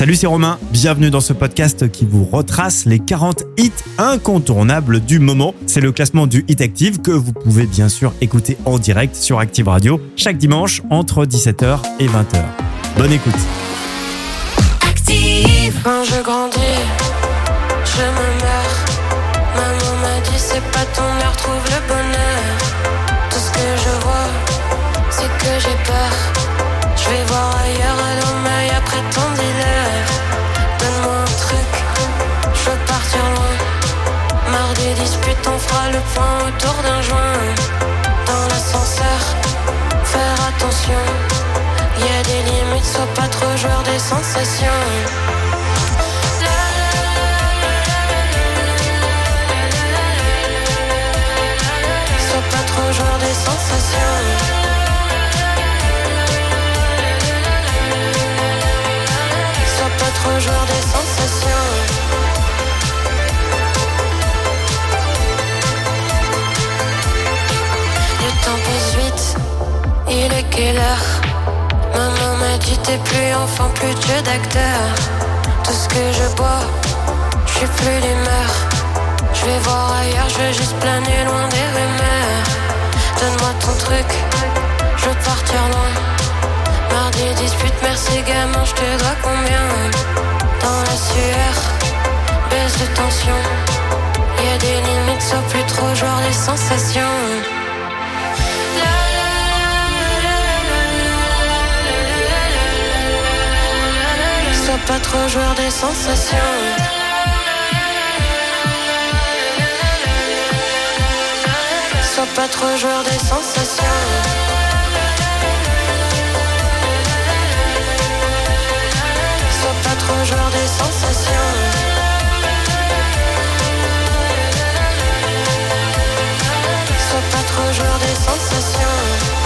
Salut, c'est Romain. Bienvenue dans ce podcast qui vous retrace les 40 hits incontournables du moment. C'est le classement du Hit Active que vous pouvez bien sûr écouter en direct sur Active Radio chaque dimanche entre 17h et 20h. Bonne écoute. Active. Quand je grandis, je me meurs. Maman m'a dit c'est pas ton heure, trouve le bonheur. Tout ce que je vois, c'est que j'ai peur. Je vais voir ailleurs à l'homme après ton dealer. Donne-moi un truc, je veux partir loin. Mardi dispute, on fera le point autour d'un joint. Dans l'ascenseur, faire attention. Y a des limites, sois pas trop joueur des sensations. Sois pas trop joueur des sensations. Trop joueur des sensations. Le temps passe vite, il est quelle heure? Maman m'a dit t'es plus enfant, plus de jeu d'acteur. Tout ce que je bois, je suis plus d'humeur. Je vais voir ailleurs, je veux juste planer loin des rumeurs. Donne-moi ton truc, je veux partir loin. Mardi dispute, merci gamin, je te dois combien Dans la sueur, baisse de tension. Y a des limites, sois plus trop joueur des sensations. Sois pas trop joueur des sensations. Sois pas trop joueur des sensations. Sois pas trop joueur des sensations.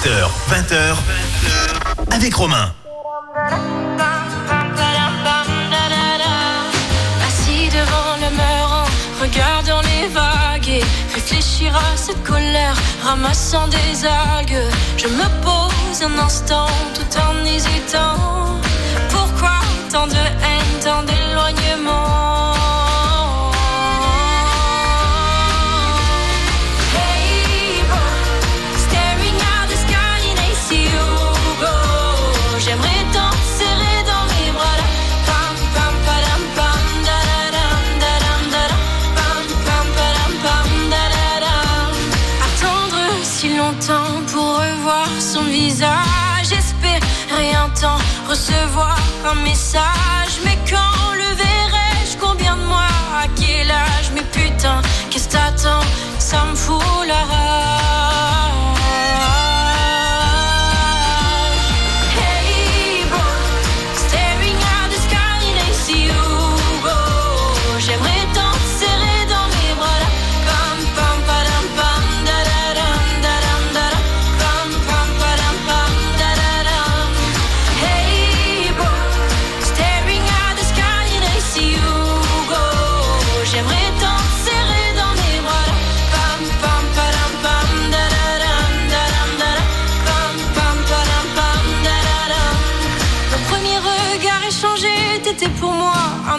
17h, 20h, avec Romain. Assis devant le mur en regardant les vagues et réfléchir à cette colère, ramassant des algues. Je me pose un instant tout en hésitant. Pourquoi tant de haine, tant d'éloignement? Recevoir un message.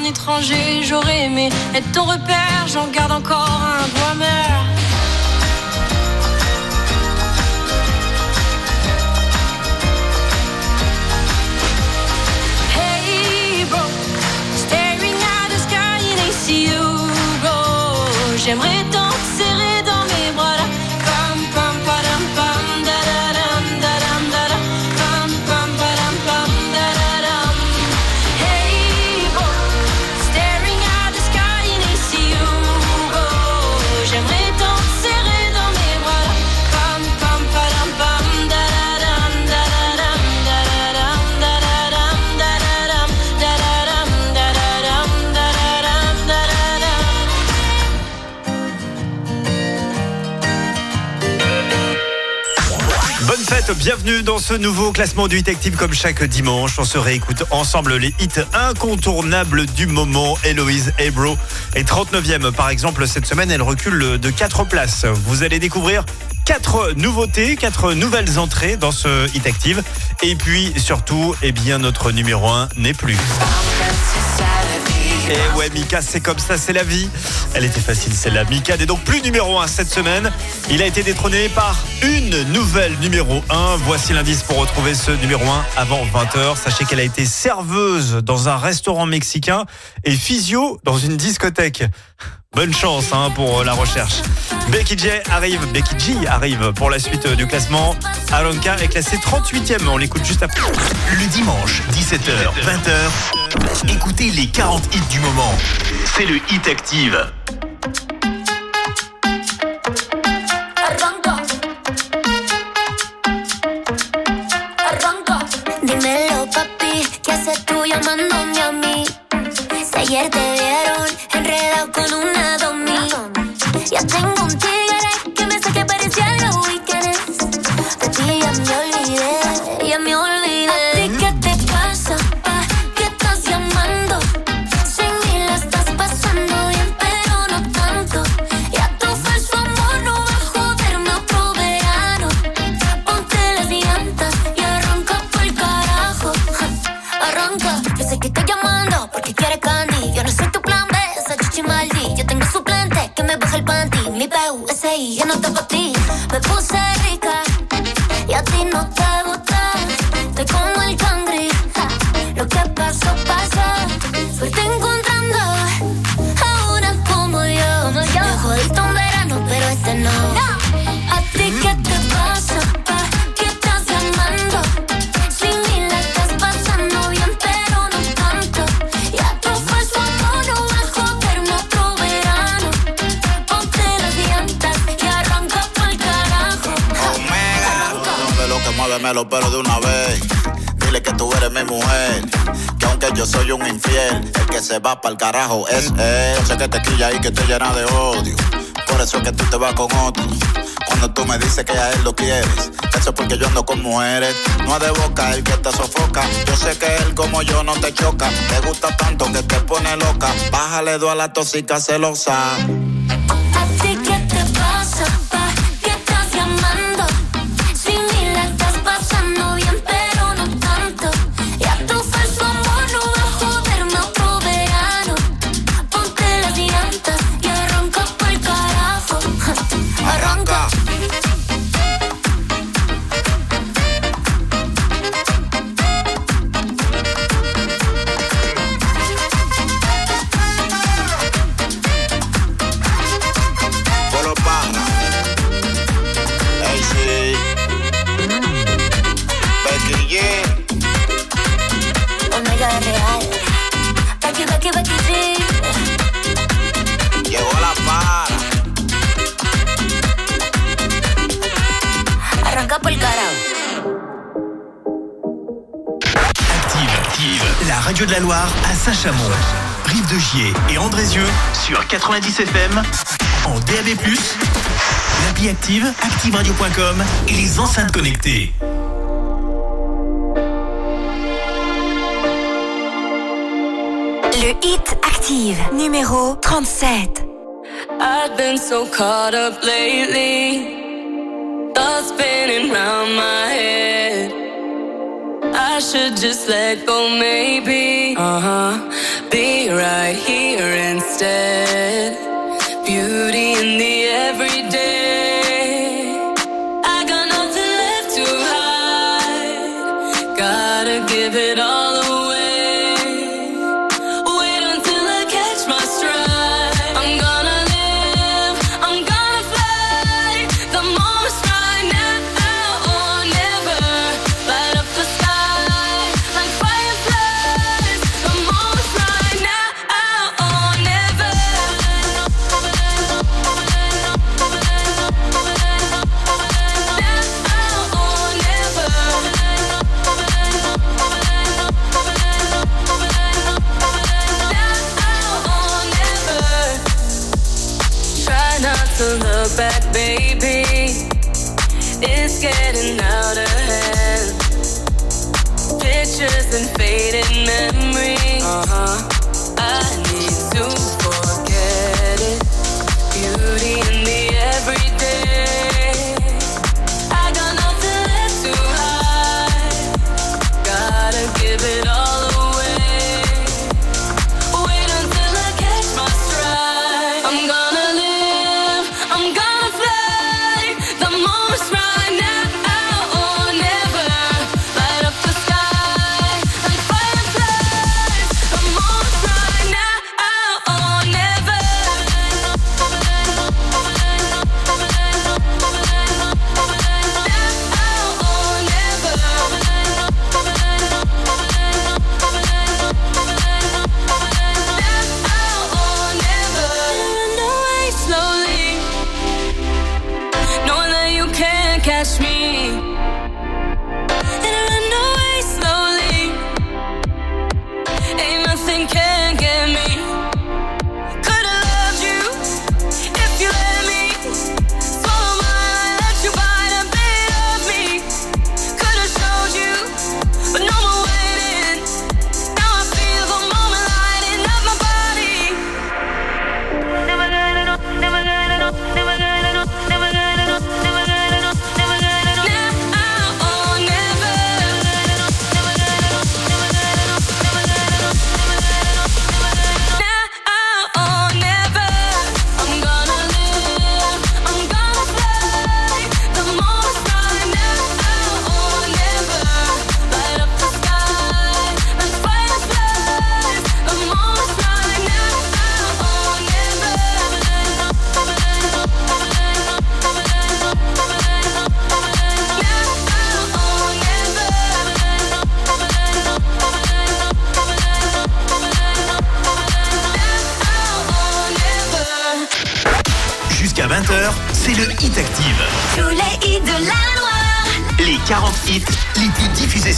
Étranger. J'aurais aimé être ton repère, j'en garde encore un goût amer. Bienvenue dans ce nouveau classement du Hit Active comme chaque dimanche. On se réécoute ensemble les hits incontournables du moment. Héloïse Ebro est 39e par exemple cette semaine, elle recule de 4 places. Vous allez découvrir quatre nouveautés, quatre nouvelles entrées dans ce Hit Active. Et puis surtout, eh bien notre numéro 1 n'est plus. Et ouais, Mika, c'est comme ça, c'est la vie. Elle était facile, celle-là. Mika n'est donc plus numéro 1 cette semaine. Il a été détrôné par une nouvelle numéro 1. Voici l'indice pour retrouver ce numéro 1 avant 20h. Sachez qu'elle a été serveuse dans un restaurant mexicain et physio dans une discothèque. Bonne chance hein, pour la recherche. Becky J arrive, Becky G arrive pour la suite du classement. Alonka est classé 38e. On l'écoute juste après. Le dimanche, 17h, 20h, écoutez les 40 hits du moment. C'est le Hit Active. Arranca. Arranca. Dímelo, papi, ¿qué haces tú llamándome a mí? Si ayer te De lo que muéveme los pelos de una vez. Dile que tú eres mi mujer. Que aunque yo soy un infiel, el que se va pa'l carajo es él. Yo sé que te quilla y que te llena de odio. Por eso es que tú te vas con otro. Cuando tú me dices que a él lo quieres, eso es porque yo ando con mujeres. No es de boca el que te sofoca. Yo sé que él como yo no te choca. Te gusta tanto que te pone loca. Bájale dos a la tóxica celosa. Sur 90 FM, en DAB+, l'appli Active, activeradio.com et les enceintes connectées. Le hit active numéro 37. I've been so caught up lately. Thoughts spinning round my head. I should just let go, maybe. Uh huh. Be right here instead. wasted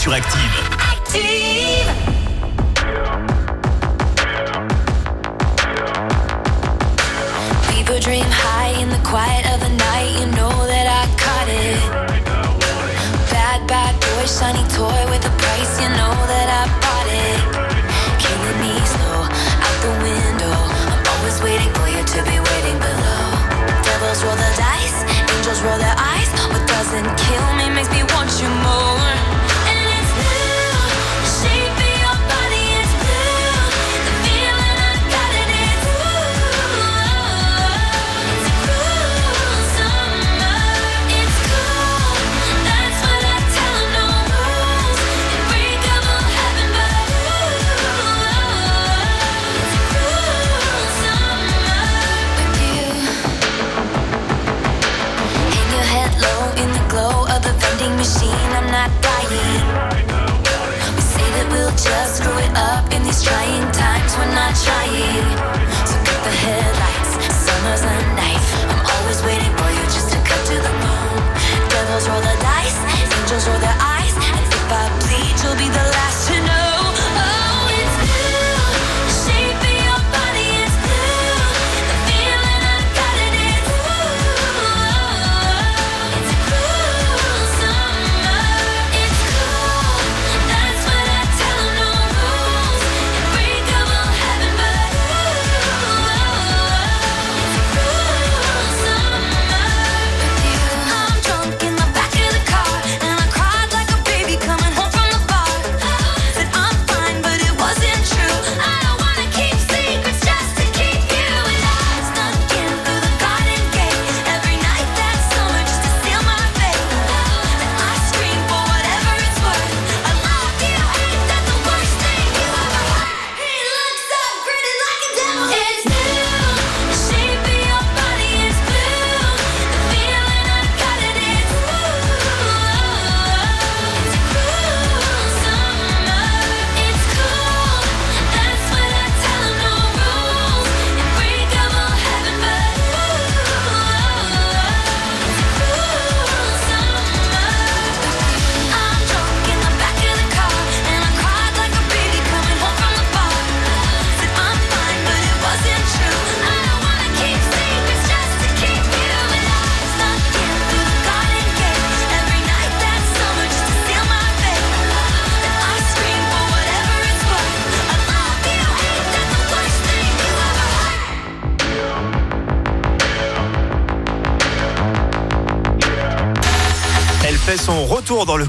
sur Active.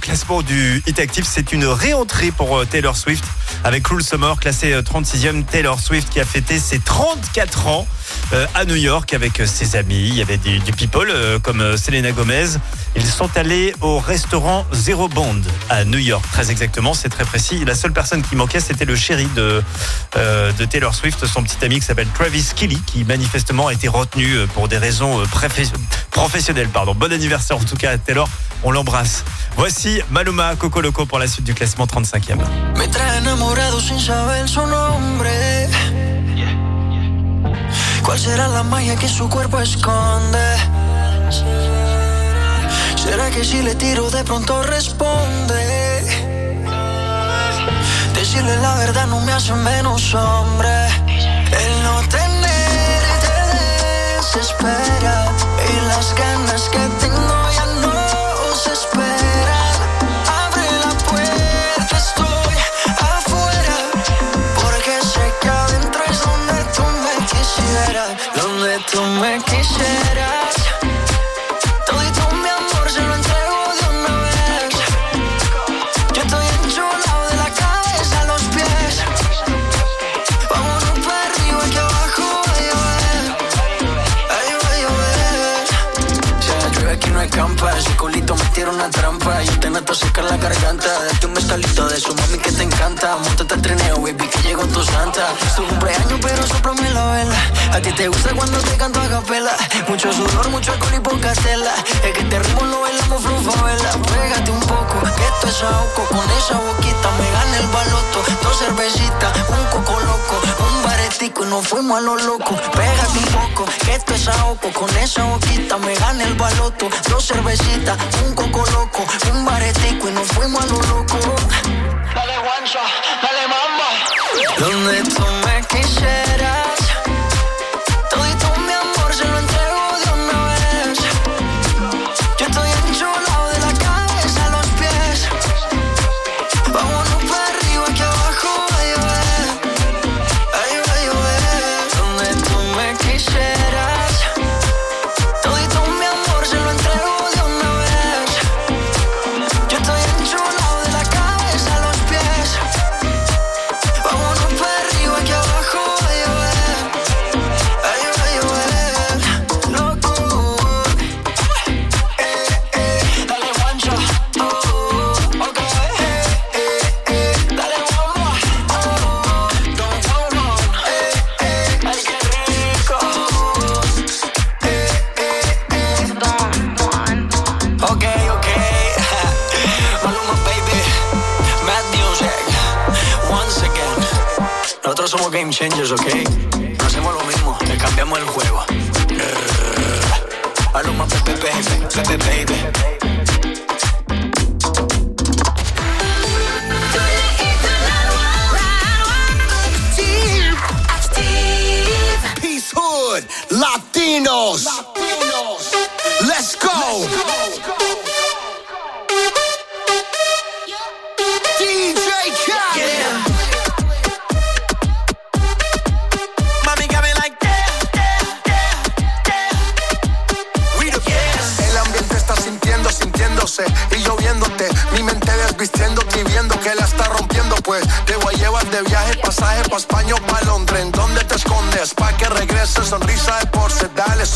Classement du Hit Active. C'est une réentrée pour euh, Taylor Swift avec Cruel Summer, classé euh, 36e. Taylor Swift qui a fêté ses 34 ans euh, à New York avec euh, ses amis. Il y avait du people euh, comme euh, Selena Gomez. Ils sont allés au restaurant Zero Bond à New York, très exactement. C'est très précis. La seule personne qui manquait, c'était le chéri de, euh, de Taylor Swift, son petit ami qui s'appelle Travis Kelly, qui manifestement a été retenu euh, pour des raisons euh, professionnelles. Pardon. Bon anniversaire en tout cas à Taylor. On l'embrasse. Voici Maluma Coco Loco pour la suite du classement 35e. Me trae enamorado sin saber su nombre. ¿Cuál será la magia que su cuerpo esconde? ¿Será que si le tiro de pronto responde? Decirle la verdad no me hace menos hombre. El no tener te desespera y las ganas que tengo ya no se esperan. Abre la puerta, estoy afuera. Porque sé que adentro es donde tú me quisieras. Donde tú me quisieras. Trampa. Yo te meto a secar la garganta. Date un mezcalito de su mami que te encanta. Montate al trineo, baby, que llegó tu santa. Es tu cumpleaños, pero soplame la vela. A ti te gusta cuando te canto a capela. Mucho sudor, mucho alcohol y poca tela. Es que este ritmo lo bailamos vela. Pégate un poco, esto es ahogo. Con esa boquita me gana el baloto. Dos cervecitas, un coco loco. Un y nos fuimos a lo loco. Pégate un poco, que esto es ahogo. Con esa boquita me gana el baloto. Dos cervecitas, un coco loco. Un baretico y nos fuimos a lo loco. Dale guancha, dale mamba. Donde tú me quisieras. Changers, ¿ok? No hacemos lo mismo, le cambiamos el juego. Baby, Pepe, baby.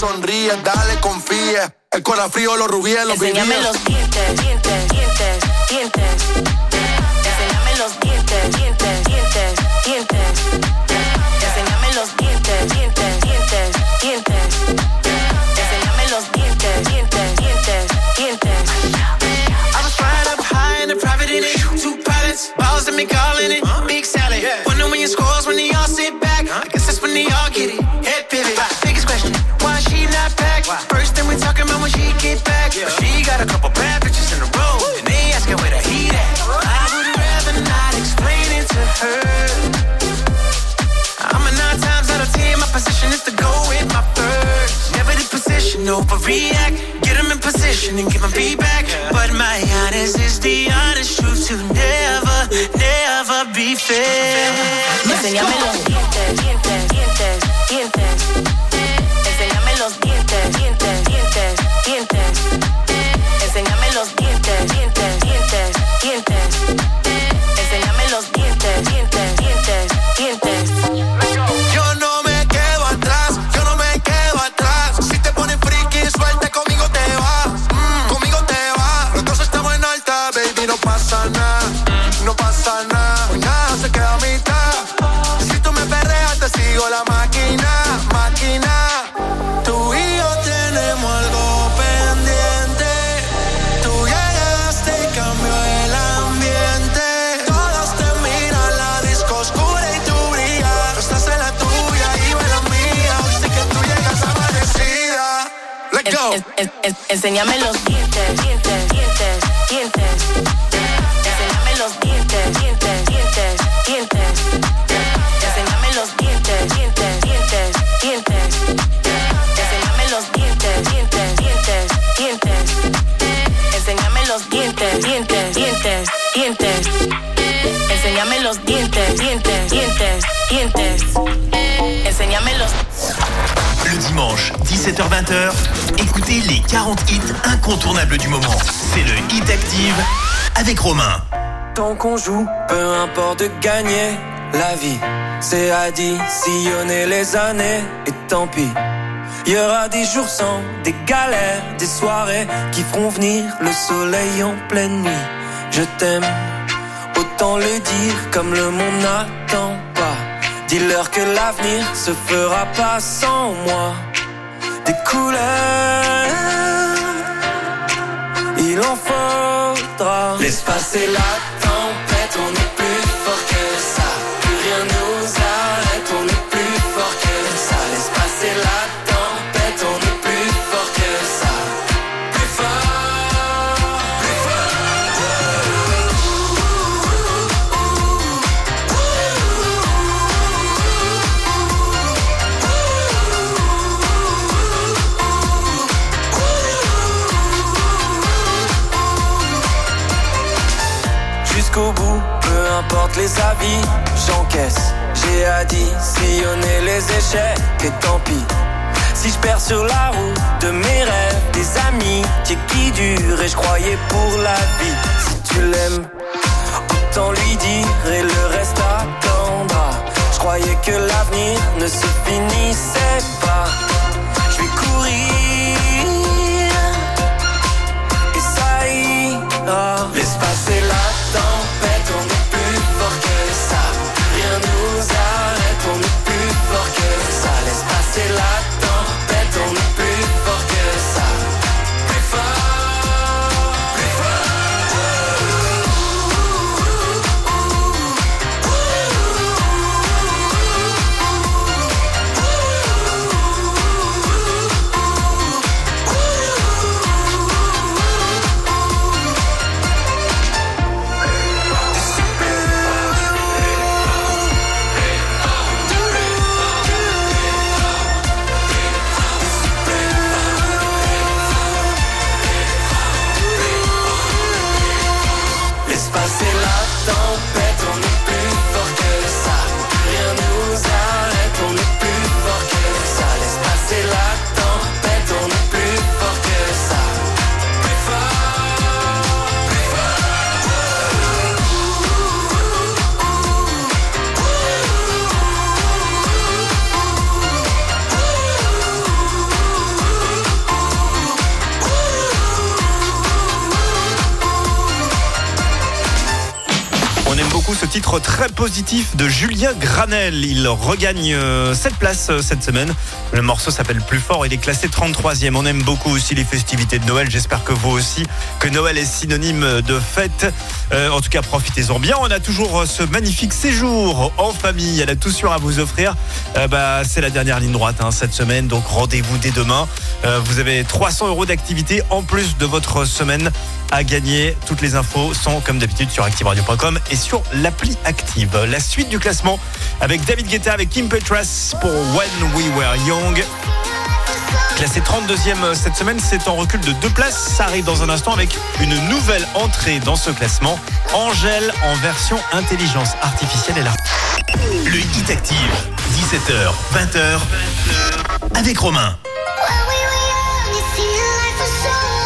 Dale, sonríe, dale, confía. El corazón frío, los rubíes, los Enséñame los dientes, dientes, dientes, dientes. Never be fair. Enséñame enséñame los dientes, dientes, dientes, dientes. Enséñame los dientes, dientes, dientes, dientes. Enséñame los dientes, dientes, dientes, dientes. Enséñame los dientes, dientes, dientes, dientes. Enséñame los dientes, dientes, dientes, dientes. Enséñame los dientes, dientes, dientes, dientes. Enséñame los Le dimanche, 17h-20h, écoutez les 40 hits incontournables du moment. C'est le Hit Active avec Romain. Tant qu'on joue, peu importe de gagner la vie. C'est additionner les années et tant pis. Il y aura des jours sans, des galères, des soirées qui feront venir le soleil en pleine nuit. Je t'aime, autant le dire comme le monde n'attend pas. Dis-leur que l'avenir se fera pas sans moi. Des couleurs, il en faudra. Laisse passer la les avis, j'encaisse. J'ai additionné les échecs et tant pis. Si je perds sur la route de mes rêves, des amis qui, qui durent et je croyais pour la vie. Si tu l'aimes, autant lui dire et le reste attendra. Je croyais que l'avenir ne se finissait pas. Je vais courir et ça ira. Laisse passer la positif de Julien Granel. Il regagne euh, cette place euh, cette semaine. Le morceau s'appelle Plus fort. Il est classé 33e. On aime beaucoup aussi les festivités de Noël. J'espère que vous aussi, que Noël est synonyme de fête. Euh, en tout cas, profitez-en bien. On a toujours ce magnifique séjour en famille. Elle a tout sûr à vous offrir. Euh, bah, c'est la dernière ligne droite hein, cette semaine. Donc rendez-vous dès demain. Euh, vous avez 300 euros d'activité en plus de votre semaine à gagner. Toutes les infos sont comme d'habitude sur activeradio.com et sur l'appli Active. La suite du classement avec David Guetta, avec Kim Petras pour When We Were Young. Classé 32e cette semaine, c'est en recul de deux places. Ça arrive dans un instant avec une nouvelle entrée dans ce classement. Angèle en version intelligence artificielle. Elle a Le Hit Active, 17h, 20h, avec Romain. We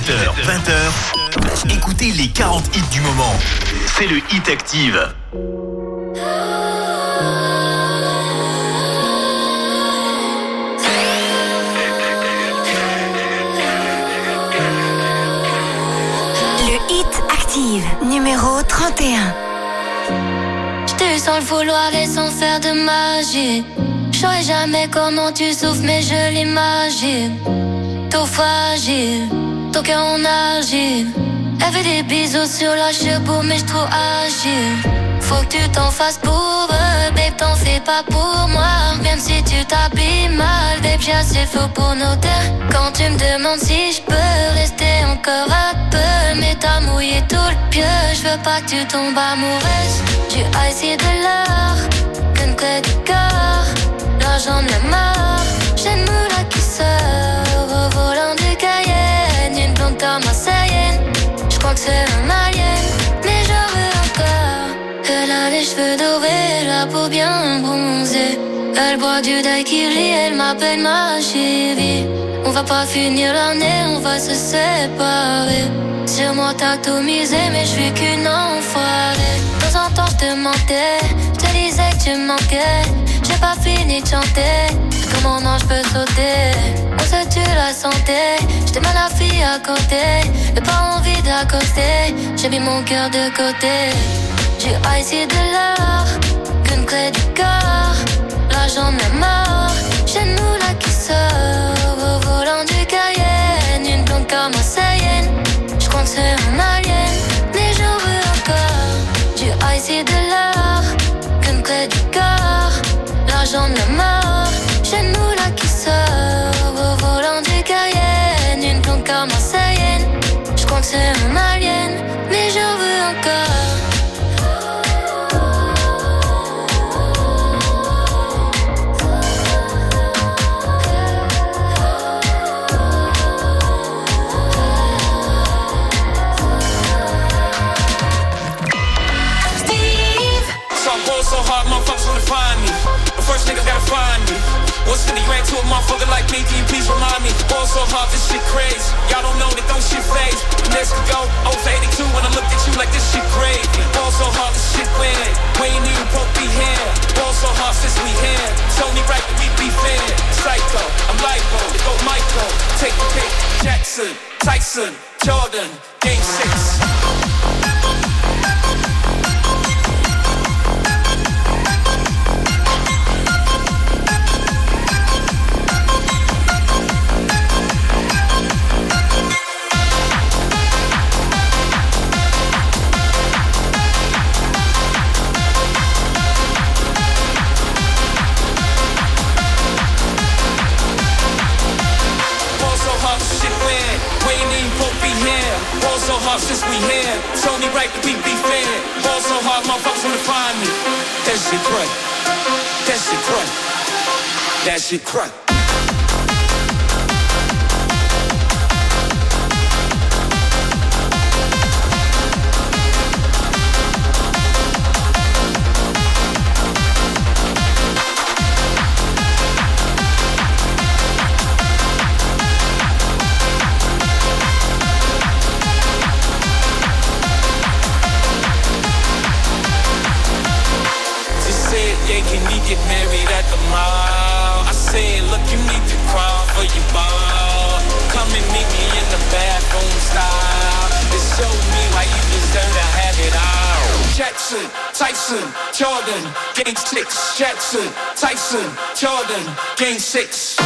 20h, écoutez les 40 hits du moment. C'est le Hit Active. Le Hit Active, numéro 31. J't'ai sans le vouloir et sans faire de magie. J'saurais jamais comment tu souffres, mais je l'imagine. Tout fragile, en. Elle fait des bisous sur la cheveux, mais j'trouve agile. Faut que tu t'en fasses pour eux, babe, t'en fais pas pour moi. Même si tu t'habilles mal, babe, j'ai assez faux pour nos terres. Quand tu me demandes si je peux rester encore un peu, mais t'as mouillé tout le pieu. Je veux pas que tu tombes amoureuse. Du et de l'or, clé du corps. L'argent de marre, j'ai une moula je crois que c'est un alien, mais j'en veux encore. Elle a les cheveux dorés, la peau bien bronzée. Elle boit du daiquiri, elle m'appelle ma chérie. On va pas finir l'année, on va se séparer. Sur moi t'as mais je suis qu'une enfoirée. De temps en temps je te mentais, je te disais que tu manquais. J'ai pas fini de chanter, non je peux sauter. On tue la santé, j'étais mal la fille à côté. J'ai pas envie d'accoster, j'ai mis mon cœur de côté. Ice et de l'or, qu'une clé du corps. L'argent de mort, j'ai une moula qui sort? Remind me? So hard, this shit crazy. Y'all don't know that don't shit phase. Next to go, over 82 when I look at you like this shit crazy. Ball so hard, this shit weird. We ain't even broke be here. Ball so hard since we here. It's only right that we be fair. Psycho, I'm lipo, go Michael. Take the pick. Jackson, Tyson, Jordan, game six. Since we here. It's only right that we be fair. Ball so hard, motherfuckers wanna find me. That shit crack. That shit crack. That shit crack. Get married at the mall? I said, look, you need to crawl for your ball. Come and meet me in the bathroom style. And show me why you deserve to have it all. Jackson, Tyson, Jordan, game six. Jackson, Tyson, Jordan, game six.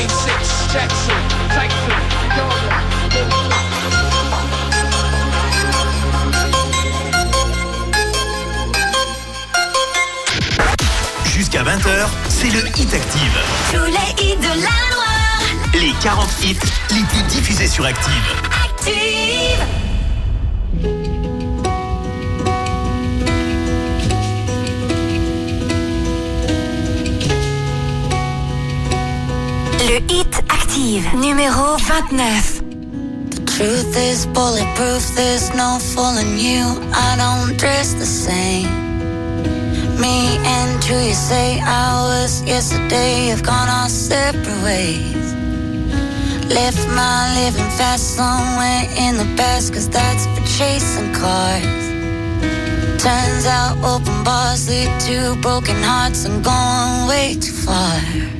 Game six. Jackson, Tyson, Jordan, game six. Jusqu'à 20h, c'est le Hit Active. tous les hits de la Loire. Les 40 hits les plus diffusés sur Active. Active. Hit Active, numéro 29. Truth is bulletproof, there's no fooling you. I don't dress the same. Me and who you say I was yesterday have gone our separate ways. Left my living fast somewhere in the past, cause that's for chasing cars. Turns out open bars lead to broken hearts and going way too far.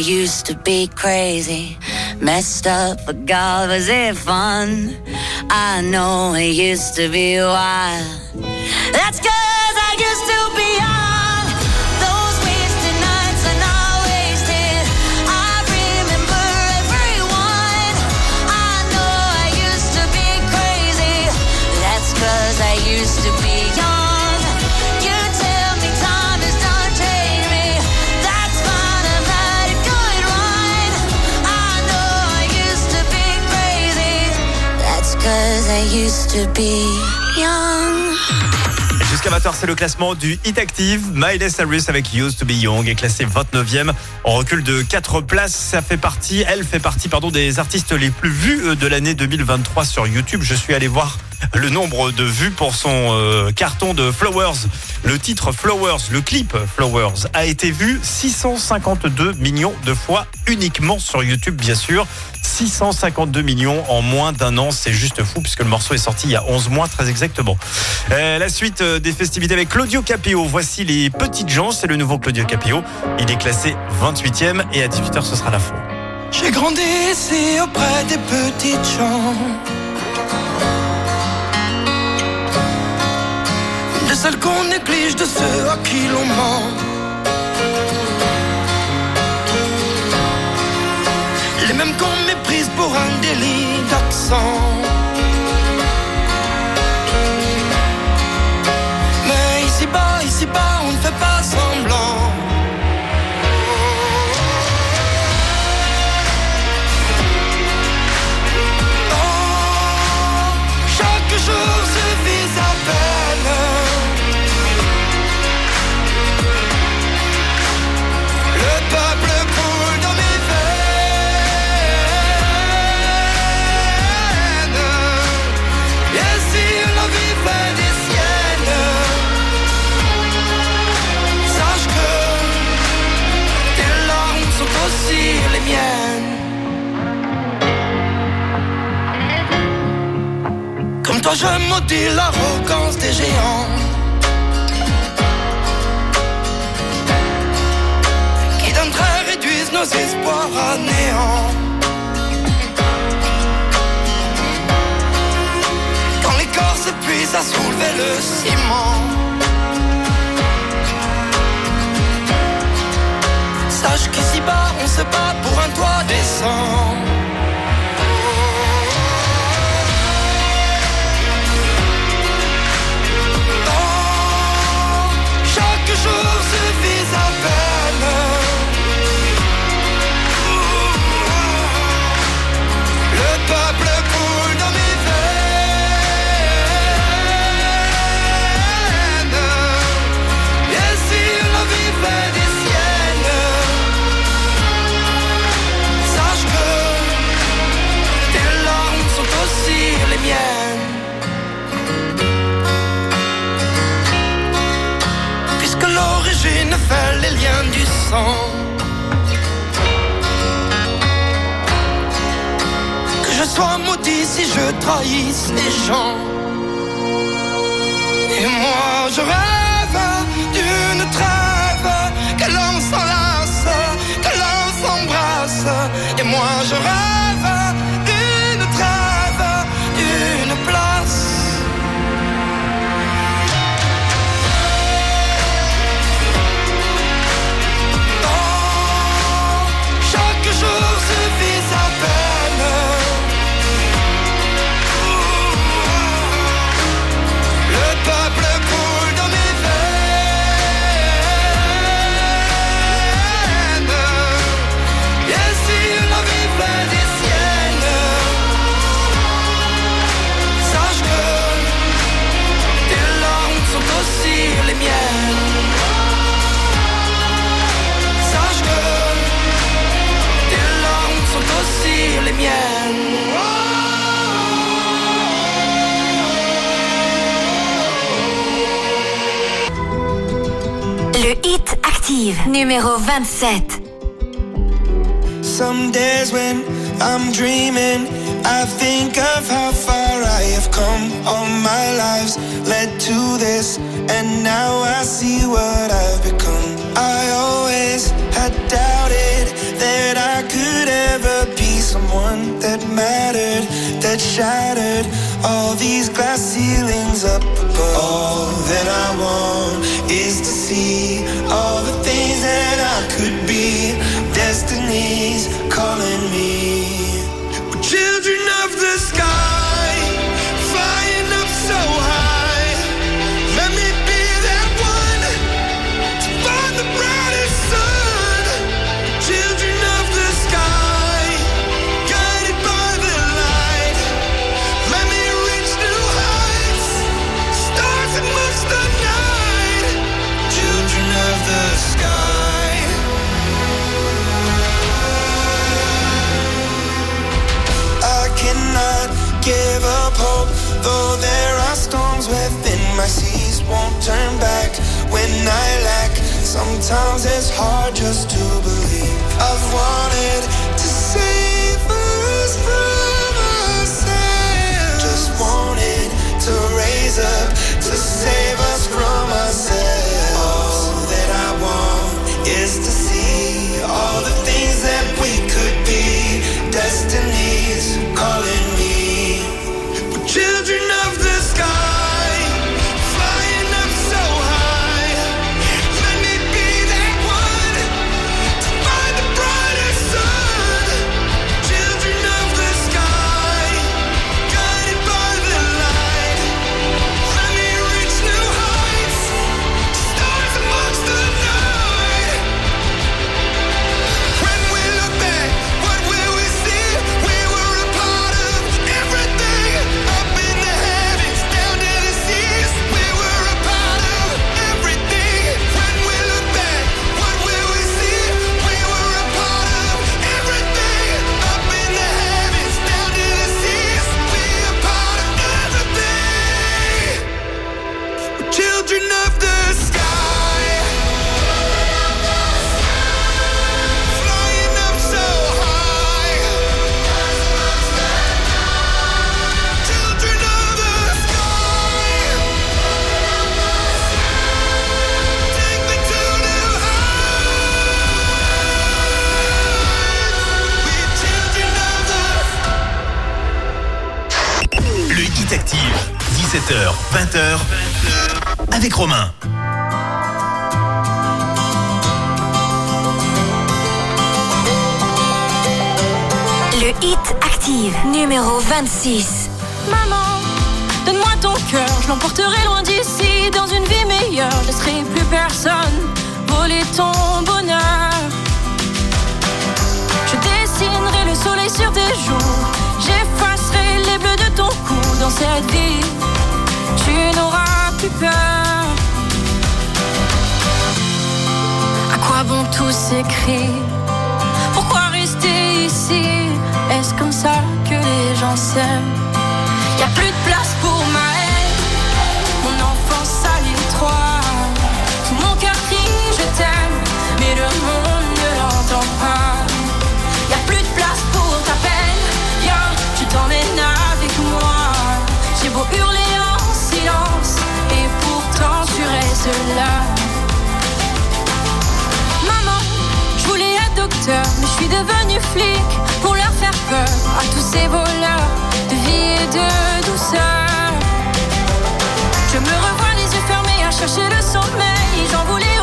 Used to be crazy, messed up, but God, was it fun? I know it used to be wild. That's cause I used to be young. Those wasted nights I used to be young. Jusqu'à 20h, c'est le classement du Hit Active. Miley Cyrus avec Used to Be Young est classée 29e. En recul de 4 places, ça fait partie, elle fait partie, pardon, des artistes les plus vus euh, de l'année 2023 sur YouTube. Je suis allé voir le nombre de vues pour son euh, carton de Flowers. Le titre Flowers, le clip Flowers a été vu 652 millions de fois uniquement sur YouTube, bien sûr. 652 millions en moins d'un an, c'est juste fou puisque le morceau est sorti il y a 11 mois très exactement. Euh, la suite des festivités avec Claudio Capio. Voici les petites gens, c'est le nouveau Claudio Capio. Il est classé 28e et à 18h ce sera la fin. J'ai grandi ici auprès des petites gens. De celles qu'on néglige, de ceux à qui l'on ment. Les mêmes qu'on méprise pour un délit d'accent. Toi je maudis l'arrogance des géants. Qui d'un trait réduisent nos espoirs à néant. Quand les corps s'épuisent à soulever le ciment. Sache qu'ici-bas, on se bat pour un toit décent. Que je sois maudit si je trahisse les gens. Et moi je rêve d'une trêve, que l'on s'enlace, que l'on s'embrasse. Et moi je rêve Active, numéro 27. Some days when I'm dreaming, I think of how far I have come. All my lives led to this, and now I see what I've become. I always had doubted that I could ever be someone that mattered, that shattered all these glass ceilings up above. All that I want is to see all the things that I could be. Destiny's calling me. We're children of the sky, flying up so high. Though there are storms within my seas. Won't turn back when I lack. Sometimes it's hard just to believe. I've wanted to save us from ourselves. Just wanted to raise up to save us from ourselves. 17h, 20h, avec Romain. Le Hit Active, numéro 26. Maman, donne-moi ton cœur, je l'emporterai loin d'ici, dans une vie meilleure. Je laisserai plus personne voler ton bonheur. Je dessinerai le soleil sur tes joues, j'effacerai les bleus de ton cou dans cette vie. Tu n'auras plus peur. À quoi bon tous ces cris Pourquoi rester ici? Est-ce comme ça que les gens s'aiment? Y a plus de place pour ma haine. Mon enfance à l'étroit Tout mon cœur crie je t'aime. Mais le monde ne l'entend pas. Y a plus de place pour ta peine. Viens, je t'emmène avec moi. J'ai beau hurler Maman, je voulais être docteur Mais je suis devenu flic Pour leur faire peur à tous ces voleurs De vie et de douceur. Je me revois les yeux fermés à chercher le sommeil J'en voulais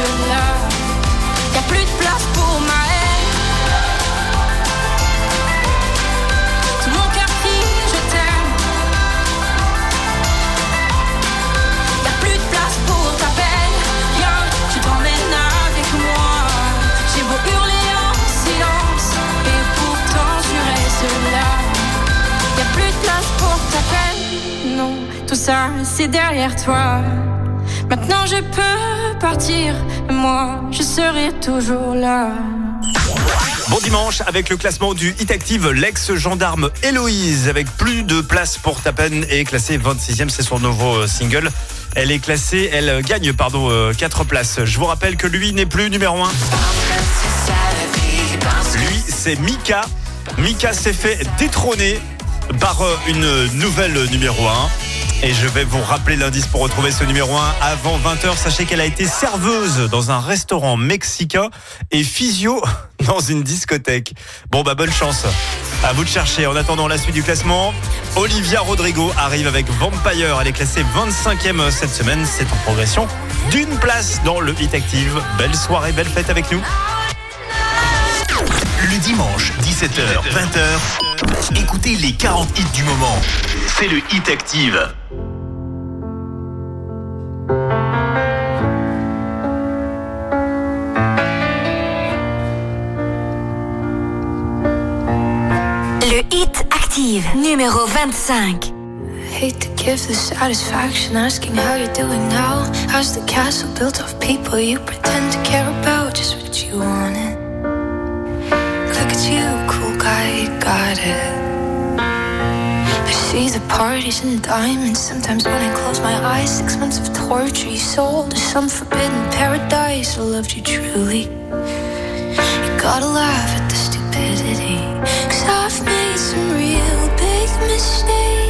tu là. Y a plus de place pour ma haine. Tout mon cœur crie je t'aime. Y'a plus de place pour ta peine Viens, je t'emmène avec moi. J'ai beau hurler en silence Et pourtant tu restes là. Y'a plus de place pour ta peine. Non, tout ça c'est derrière toi. Maintenant je peux partir Je serai toujours là Bon dimanche avec le classement du Hit Active, l'ex-gendarme Héloïse avec plus de place pour ta peine est classée 26e, c'est son nouveau euh, single. Elle est classée, elle euh, gagne pardon 4 places. Je vous rappelle que lui n'est plus numéro 1. Lui, c'est Mika. Mika s'est fait détrôner par euh, une nouvelle numéro 1. Et je vais vous rappeler l'indice pour retrouver ce numéro 1 avant 20h. Sachez qu'elle a été serveuse dans un restaurant mexicain et physio dans une discothèque. Bon bah bonne chance. À vous de chercher. En attendant la suite du classement, Olivia Rodrigo arrive avec Vampire. Elle est classée 25e cette semaine. C'est en progression d'une place dans le Hit Active. Belle soirée, belle fête avec nous. Le dimanche, 17h, 20h, écoutez les 40 hits du moment. C'est le Hit Active. Le Hit Active, numéro 25. Hate to give the satisfaction asking how you're doing now. How's the castle built of people you pretend to care about? Just what you wanted. At you, cool guy, got it. I see the parties and diamonds. Sometimes when I close my eyes, six months of torture you sold to some forbidden paradise. I loved you truly. You gotta laugh at the stupidity. Cause I've made some real big mistakes,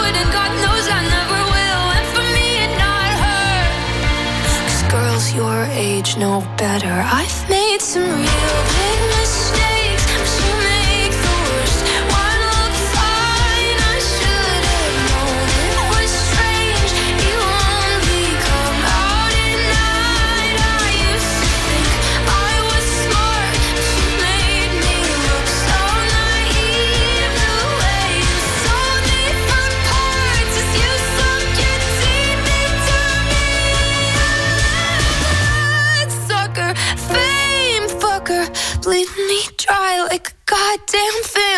age know better. I've made some real damn thing.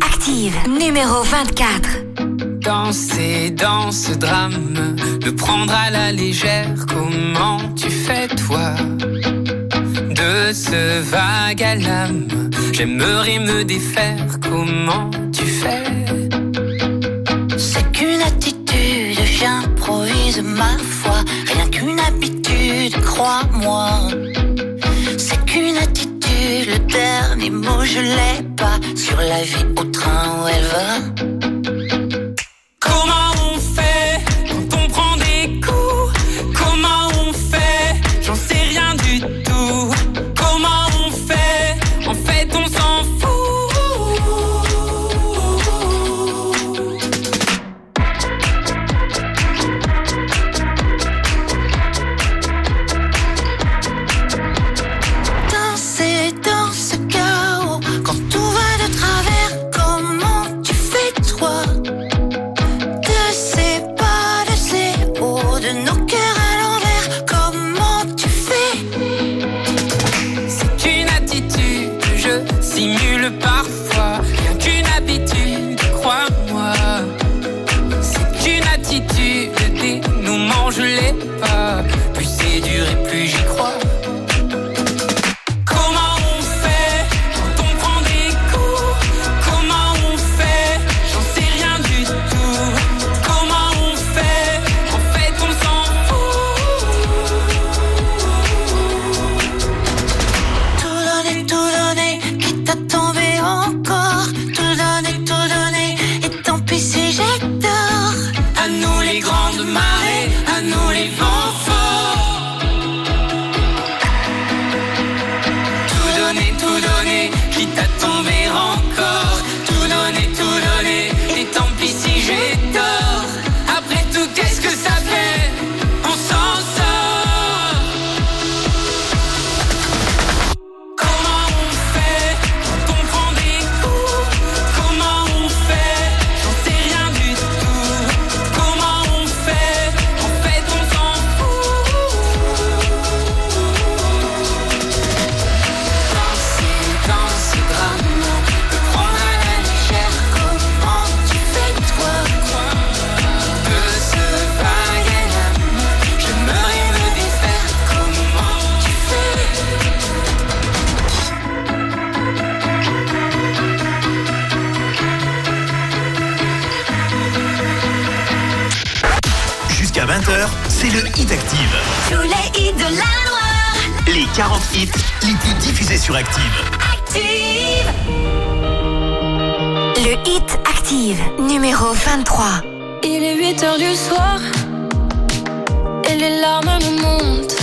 active. Numéro 24. Danser dans ce drame, le prendre à la légère, comment tu fais toi? De ce vague à l'âme, j'aimerais me défaire, comment tu fais? C'est qu'une attitude, j'improvise ma foi, rien qu'une habitude, crois-moi. C'est qu'une attitude, le dernier mot je l'ai sur la vie au train où elle va. my 40 hits les plus sur Active. Active Le hit Active, numéro 23. Il est 8 heures du soir et les larmes me montent.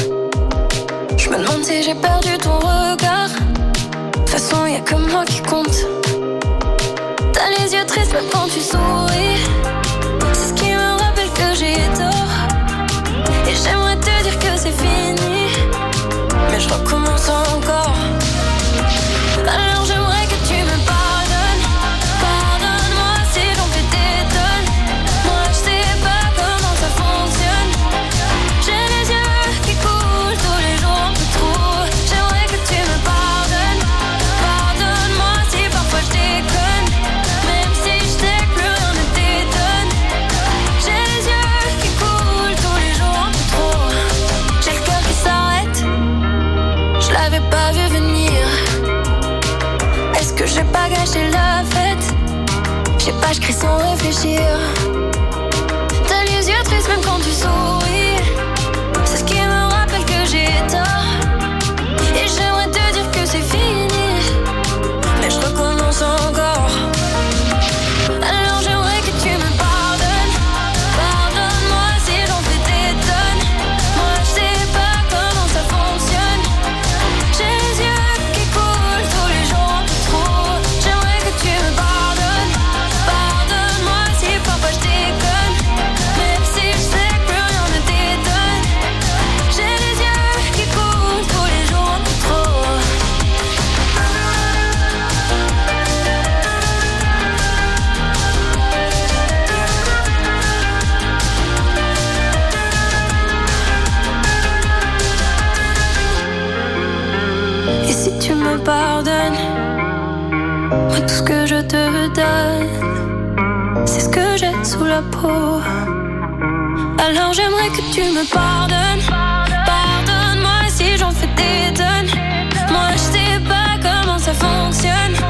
Je me demande si j'ai perdu ton regard. De toute façon, y a que moi qui compte. T'as les yeux tristes mais quand tu souris. C'est ce qui me rappelle que j'ai tort. Et j'aimerais te dire que c'est fini mais je recommence encore. J'ai la fête Je sais pas, je crie sans réfléchir. C'est ce que j'ai sous la peau. Alors j'aimerais que tu me pardonnes. Pardonne-moi si j'en fais des tonnes. Moi je sais pas comment ça fonctionne.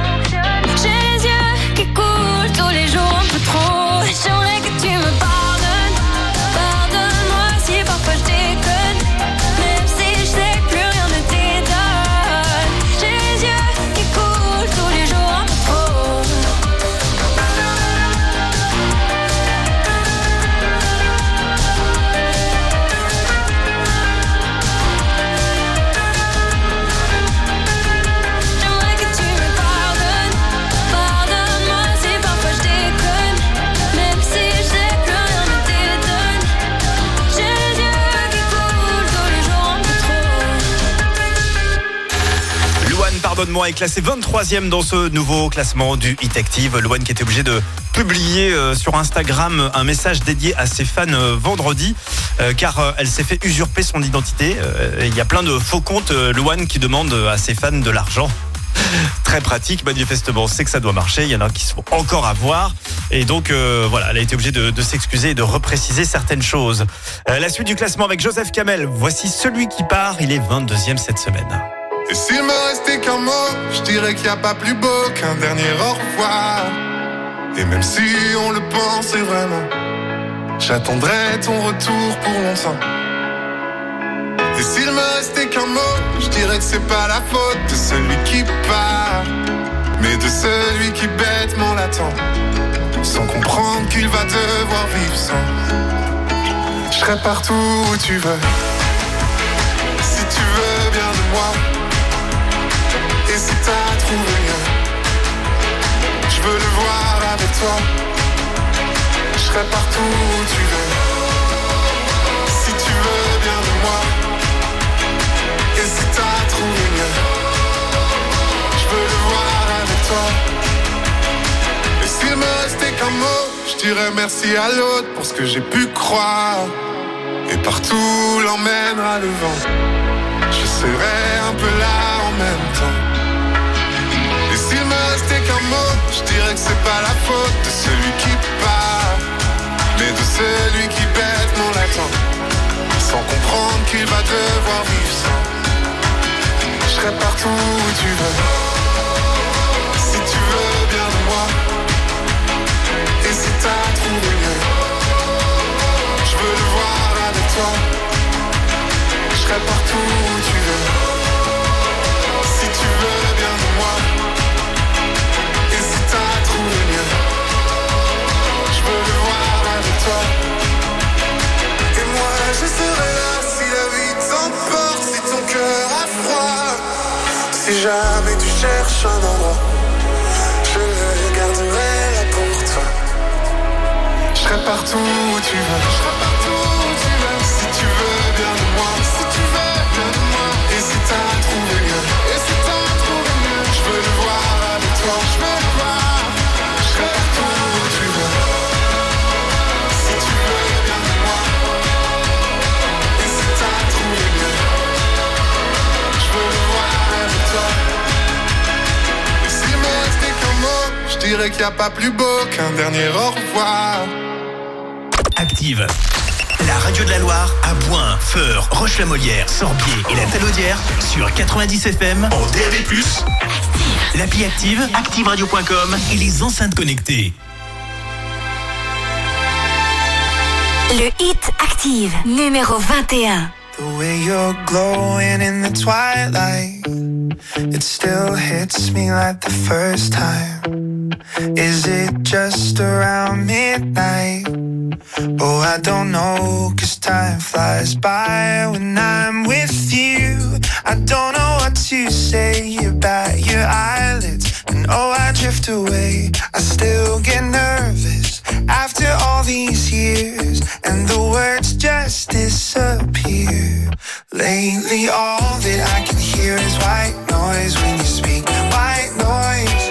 Pardonne-moi, est classé 23e dans ce nouveau classement du Hit Active. Louane qui était obligé de publier euh, sur Instagram un message dédié à ses fans euh, vendredi, euh, car elle s'est fait usurper son identité. Il y a plein de faux comptes Louane qui demandent à ses fans de l'argent. Très pratique, manifestement, c'est que ça doit marcher. Il y en a qui sont encore à voir. Et donc, voilà, elle a été obligée de, s'excuser et de repréciser certaines choses. La suite du classement avec Joseph Kamel. Voici celui qui part. Il est 22e cette semaine. Et s'il me restait qu'un mot, je dirais qu'il n'y a pas plus beau qu'un dernier au revoir. Et même si on le pensait vraiment, j'attendrai ton retour pour longtemps. Et s'il me restait qu'un mot, je dirais que c'est pas la faute de celui qui part, mais de celui qui bêtement l'attend, sans comprendre qu'il va devoir vivre sans. Je serai partout où tu veux, si tu veux bien de moi. Et si t'as trouvé je veux le voir avec toi. Je serai partout où tu veux. Si tu veux bien de moi. Et si t'as trouvé je veux le voir avec toi. Et s'il me restait qu'un mot, je dirais merci à l'autre pour ce que j'ai pu croire. Et partout l'emmènera le vent. Je serai un peu là en même temps. Je dirais que c'est pas la faute de celui qui part, mais de celui qui bêtement l'attend, sans comprendre qu'il va devoir vivre sans. Je serai partout où tu veux, si tu veux bien de moi. Et si t'as trouvé mieux, je veux le voir avec toi. Je serai partout où tu veux. Si jamais tu cherches un endroit Je garderai là pour toi. Je serai partout où tu veux Je serai partout où tu veux dirais qu'il n'y a pas plus beau qu'un dernier au revoir Active. La radio de la Loire à Boin, Feur, Roche-la-Molière, Sorbier et la Talaudière sur 90 FM en DAB+, l'appli active, activeradio.com et les enceintes connectées. Le hit active, numéro 21. The way you're glowing in the twilight, it still hits me like the first time. Is it just around midnight? Oh, I don't know, cause time flies by when I'm with you. I don't know what to say, about your eyelids, and oh, I drift away. I still get nervous after all these years, and the words just disappear. Lately, all that I can hear is white noise when you speak. White noise,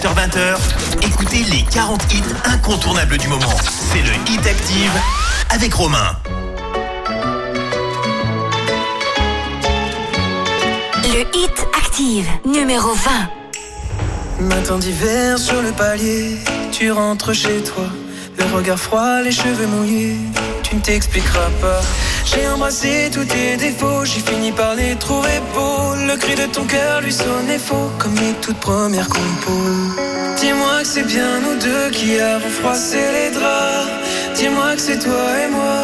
17h-20h, écoutez les 40 hits incontournables du moment. C'est le Hit Active avec Romain. Le hit active, numéro 20. Matin d'hiver sur le palier, tu rentres chez toi. Le regard froid, les cheveux mouillés, tu ne t'expliqueras pas. J'ai embrassé tous tes défauts, j'ai fini par les trouver beaux. Le cri de ton cœur lui sonnait faux, comme les toutes premières compos. Dis-moi que c'est bien nous deux qui avons froissé les draps. Dis-moi que c'est toi et moi.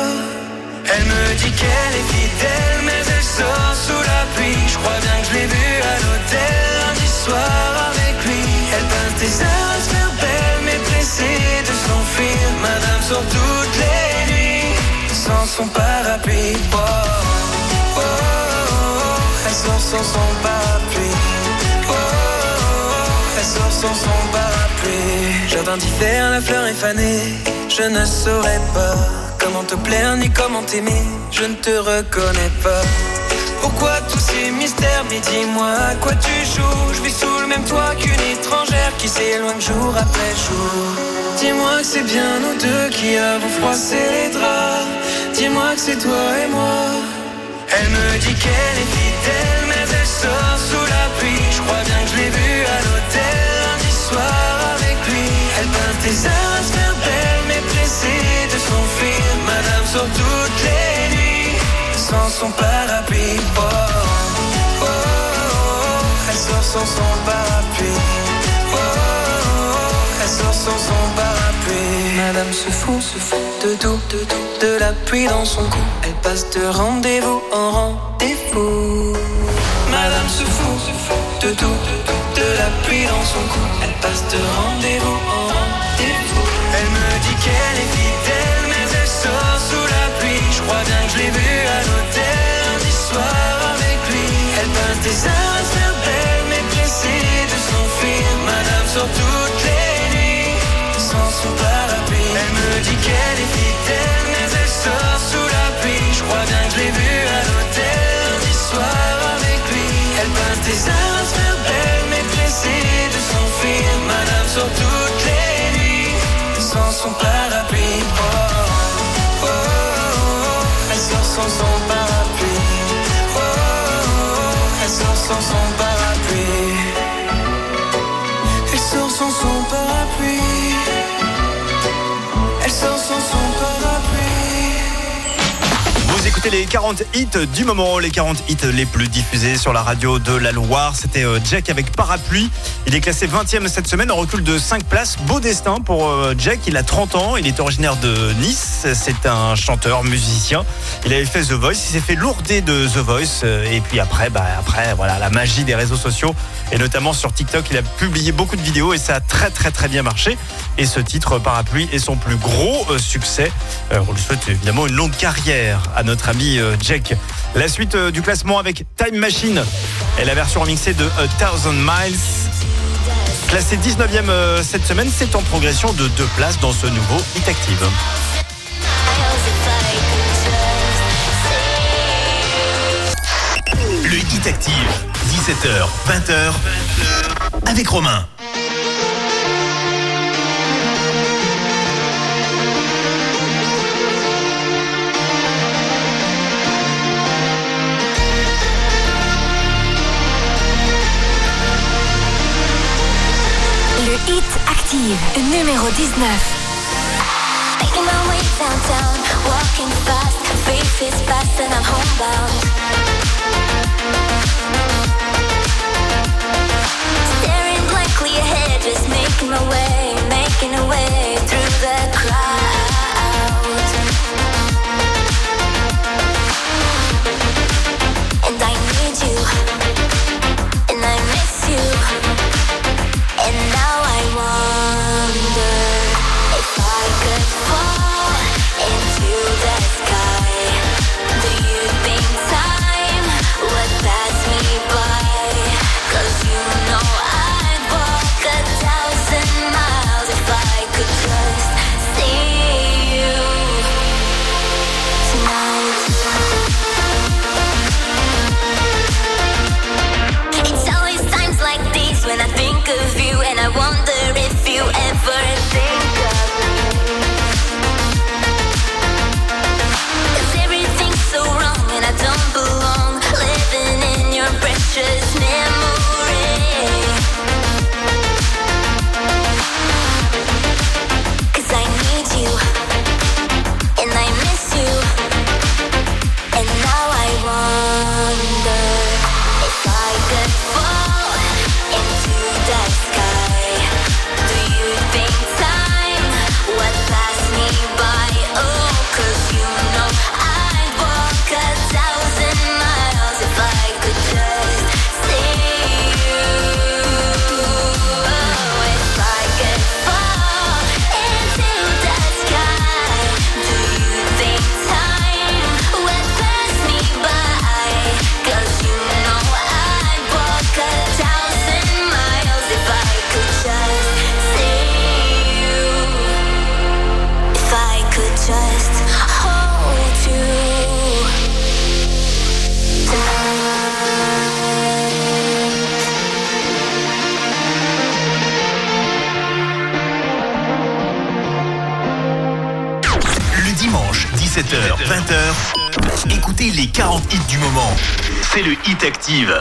Elle me dit qu'elle est fidèle, mais elle sort sous la pluie. Je crois bien que je l'ai vue à l'hôtel lundi soir avec lui. Elle peint tes heures à se faire belle, mais pressée de s'enfuir. Madame nuits son parapluie. Oh, oh, oh, elle sort sans son parapluie. Elle sort sans son parapluie. Jardin d'hiver, la fleur est fanée. Je ne saurais pas comment te plaire ni comment t'aimer. Je ne te reconnais pas. Pourquoi tous ces mystères Mais dis-moi à quoi tu joues? Je vis sous le même toit qu'une étrangère Qui s'éloigne jour après jour Dis-moi que c'est bien nous deux qui avons froissé les draps Dis-moi que c'est toi et moi. Elle me dit qu'elle est fidèle Mais elle sort sous la pluie. Je crois bien que je l'ai vue à l'hôtel Lundi soir avec lui. Elle peint tes heures à se faire belle Mais pressée de s'enfuir. Madame sort toutes les nuits sans son parapluie. Oh, oh, oh, oh, elle sort sans son parapluie. Sans. Madame se fout, se fout de tout, de tout, de la pluie dans son cou. Elle passe de rendez-vous en rendez-vous. Madame se fout, se fout de tout, de tout, de la pluie dans son cou. Elle passe de rendez-vous en rendez-vous. Elle son parapluie. Oh, oh, oh, elle sort sans son parapluie. Oh, elle sort sans son parapluie. Elle sort sans son parapluie. Elle sort sans son parapluie. Vous écoutez les 40 hits du moment, les 40 hits les plus diffusés sur la radio de la Loire. C'était euh, Jack avec parapluie. Il est classé 20e cette semaine en recul de 5 places. Beau destin pour euh, Jack. Il a 30 ans. Il est originaire de Nice. C'est un chanteur, musicien. Il avait fait The Voice. Il s'est fait lourder de The Voice. Euh, Et puis après, bah, après, voilà, la magie des réseaux sociaux. Et notamment sur TikTok, il a publié beaucoup de vidéos et ça a très très très bien marché. Et ce titre, Parapluie, est son plus gros euh, succès. Euh, on lui souhaite évidemment une longue carrière à notre ami euh, Jack. La suite euh, du classement avec Time Machine et la version remixée de A Thousand Miles. Classé 19e euh, cette semaine, c'est en progression de deux places dans ce nouveau Hit Active. Le Hit Active, 17h, 20h, avec Romain. Hit Active, numéro 19. Making my way downtown, walking fast, fast and I'm homebound. Staring blankly ahead, just making my way, making a way through the crowd. 20h, écoutez les 40 hits du moment. C'est le Hit Active.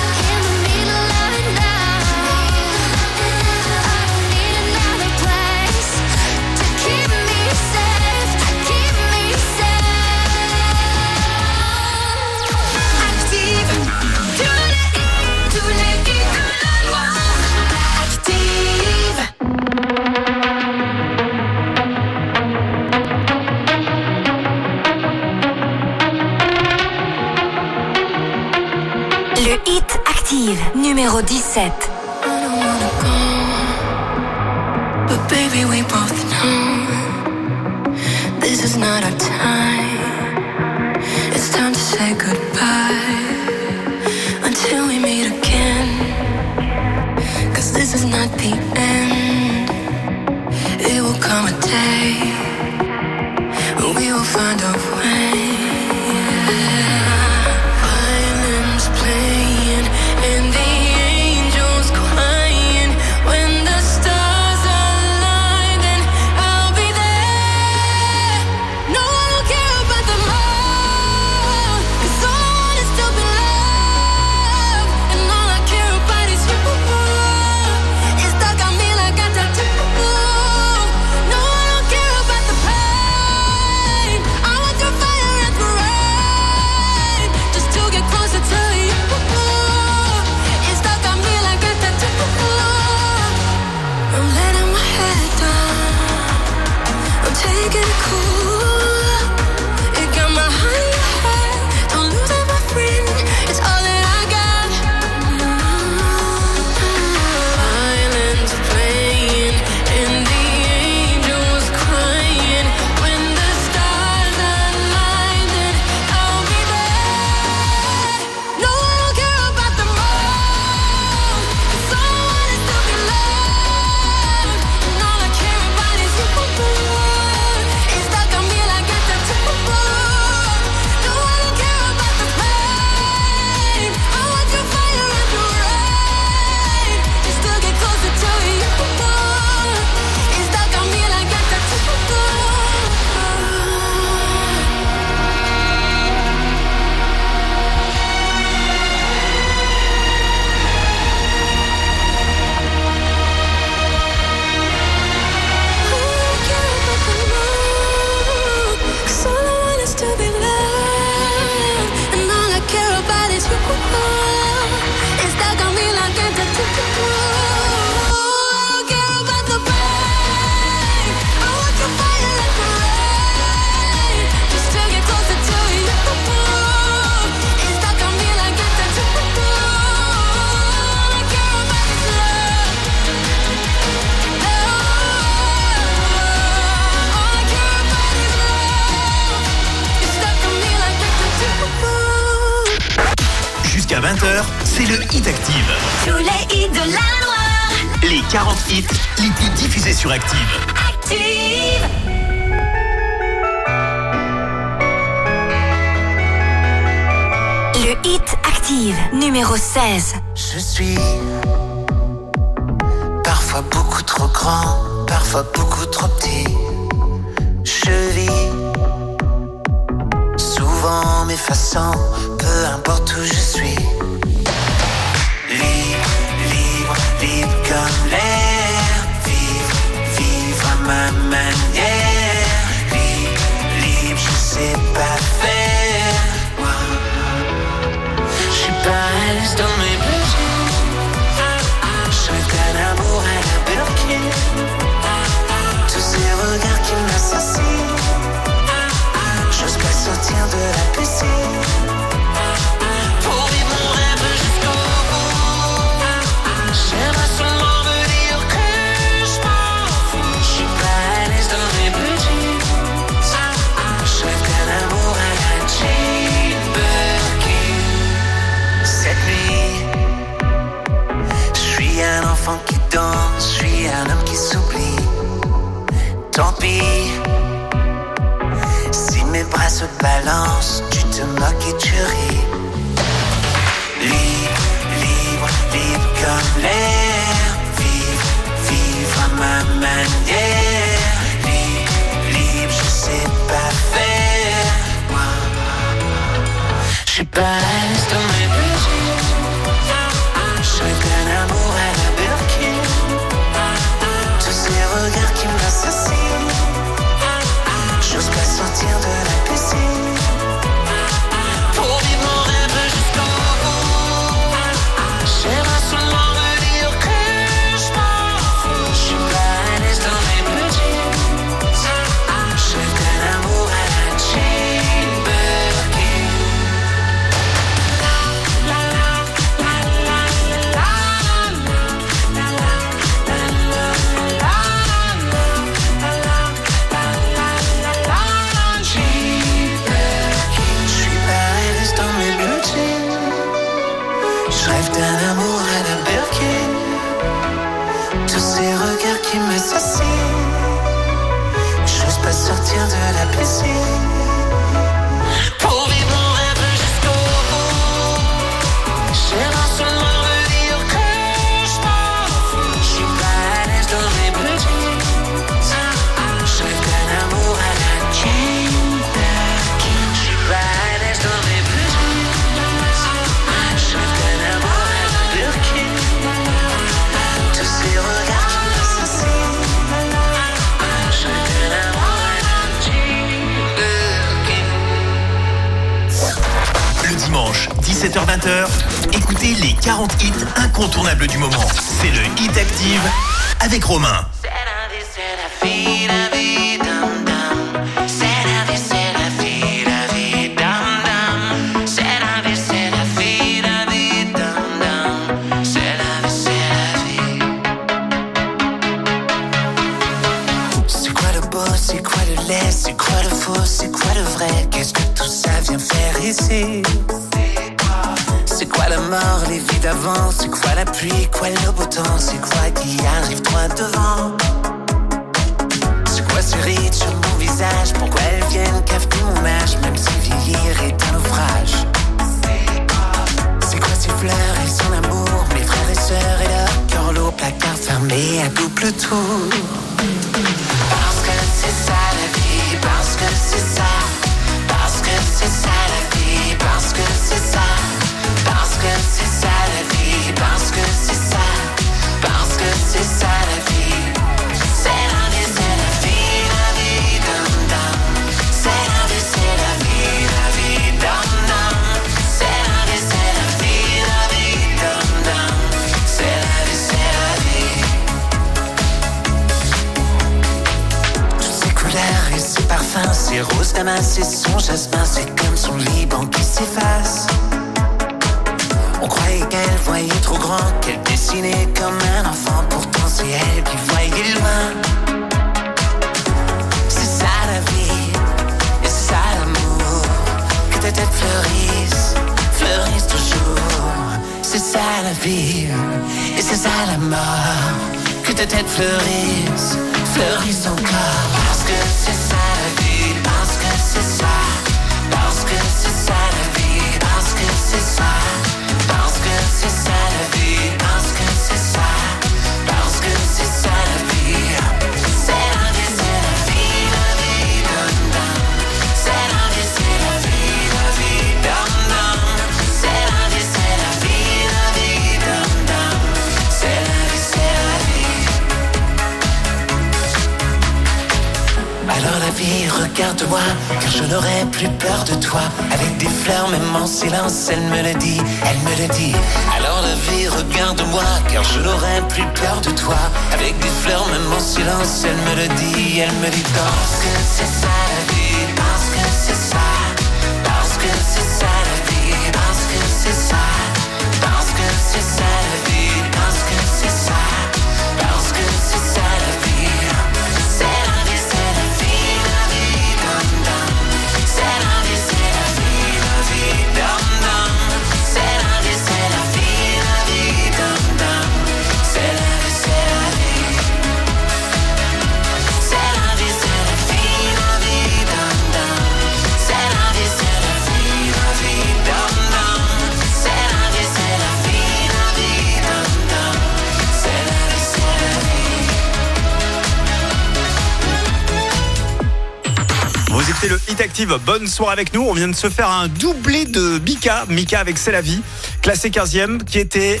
Bonne soirée avec nous. On vient de se faire un doublé de Mika. Mika avec C'est la vie, classé 15e, qui était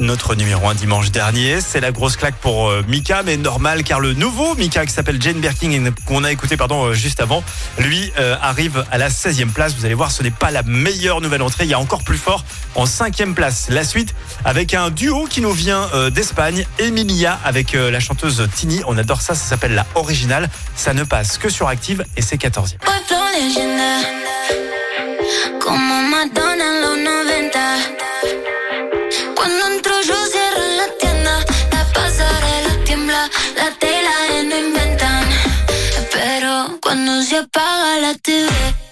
notre numéro 1 dimanche dernier. C'est la grosse claque pour euh, Mika, mais normal car le nouveau Mika qui s'appelle Jane Birkin et qu'on a écouté pardon, euh, juste avant, lui euh, arrive à la 16e place. Vous allez voir, ce n'est pas la meilleure nouvelle entrée. Il y a encore plus fort en 5e place. La suite avec un duo qui nous vient d'Espagne, Emilia avec la chanteuse Tini. On adore ça, ça s'appelle la originale. Ça ne passe que sur Active et c'est 14e. la TV.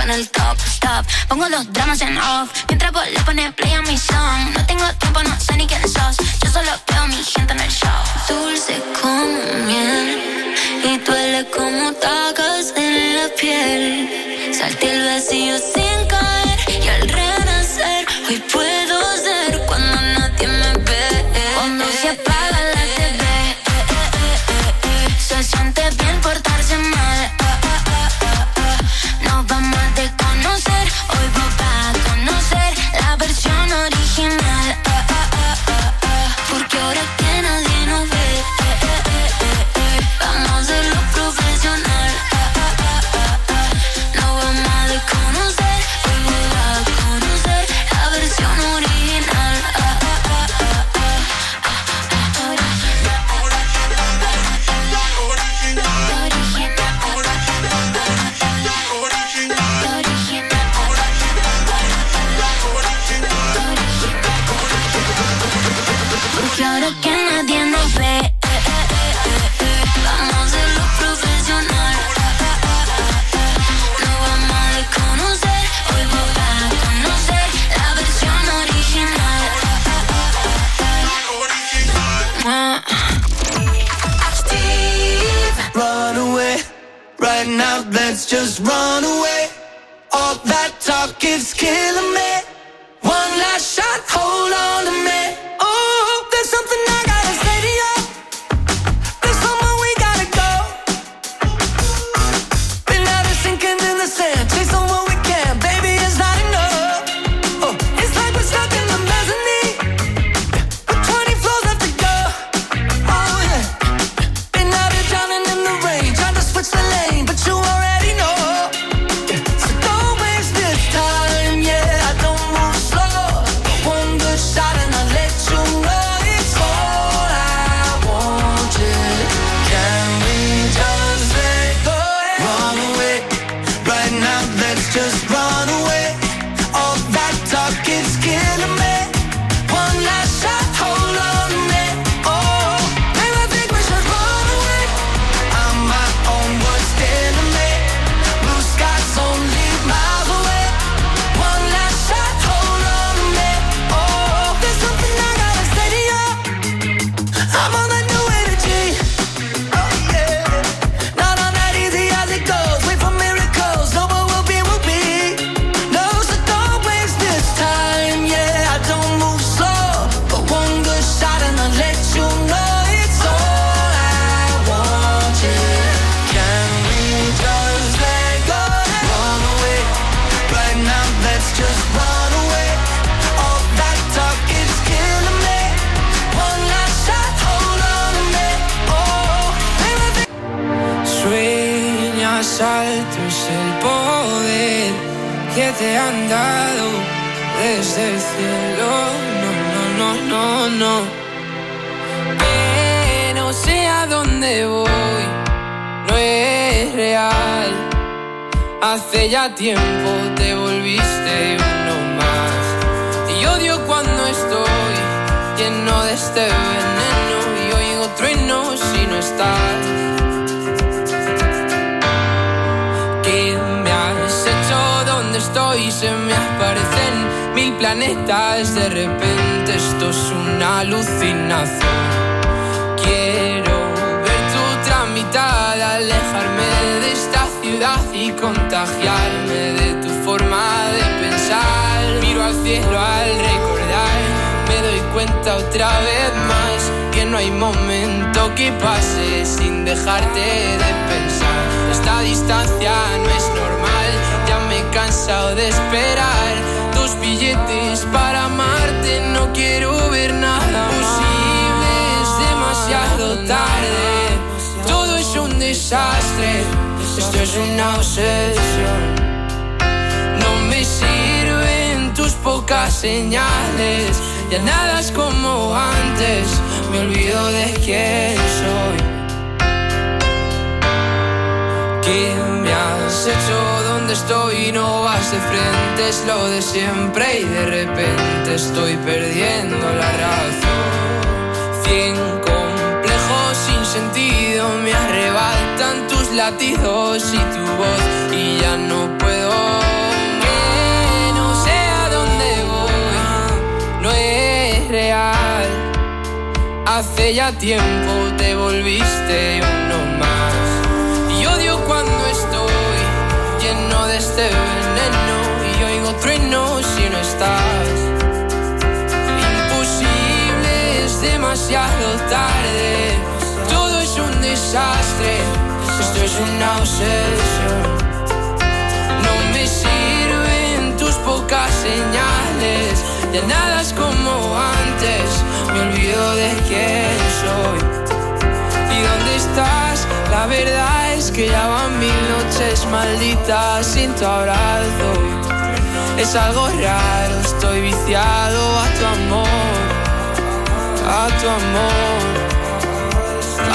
en el top, top. Pongo los dramas en off, mientras vos le pones play a mi song. No tengo tiempo, no sé ni quién sos. Yo solo veo mi gente en el show. Dulce como miel y duele como tacas en la piel. Salté el vacío sin caer. just run away. All that talk is killing me. donde estoy no vas de frente, es lo de siempre y de repente estoy perdiendo la razón. Cien complejos sin sentido me arrebatan tus latidos y tu voz y ya no puedo. Que no sé a voy, no es real. Hace ya tiempo te volviste uno más. De este veneno y oigo trueno si no estás. Imposible, es demasiado tarde. Todo es un desastre, esto es una obsesión. No me sirven tus pocas señales, ya nada es como antes, me olvido de quién soy. ¿Y dónde estás? La verdad es que ya van mil noches malditas sin tu abrazo. Es algo raro, estoy viciado a tu amor, a tu amor,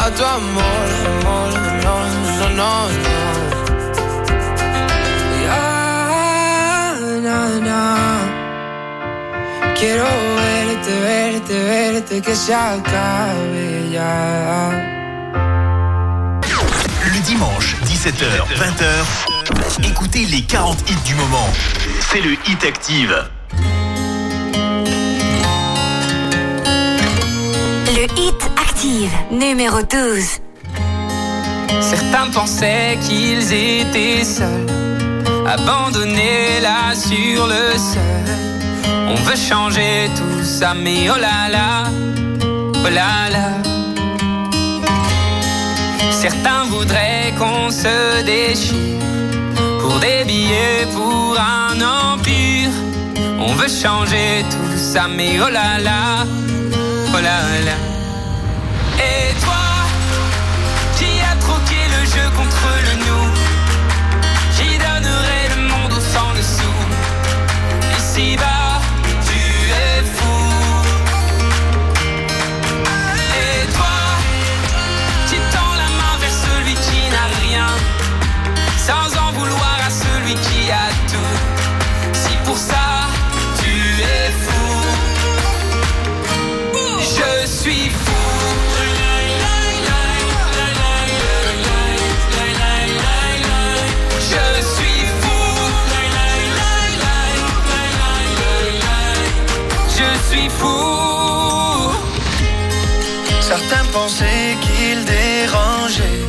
a tu amor, amor, no, no, no, no. Ya, na, na. Quiero verte, verte, verte, que se acabe ya. 17h, 20h, écoutez les 40 hits du moment. C'est le Hit Active. Le hit active, numéro 12. Certains pensaient qu'ils étaient seuls, abandonnés là sur le sol. On veut changer tout ça, mais oh là là, oh là là. Certains voudraient qu'on se déchire pour des billets, pour un empire. On veut changer tout ça, mais oh là là, oh là là. Certains pensaient qu'ils dérangeaient.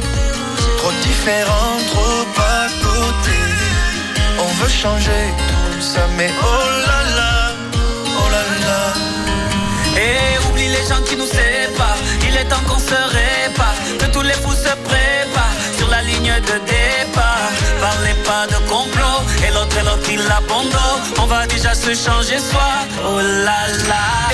Trop différents, trop à côté. On veut changer tout ça, mais oh là là, oh là là. Et oublie les gens qui nous séparent. Il est temps qu'on se répare. Que tous les fous se préparent sur la ligne de départ. Parlez pas de complot. Et l'autre et l'autre il abandonne. On va déjà se changer soi. Oh là là.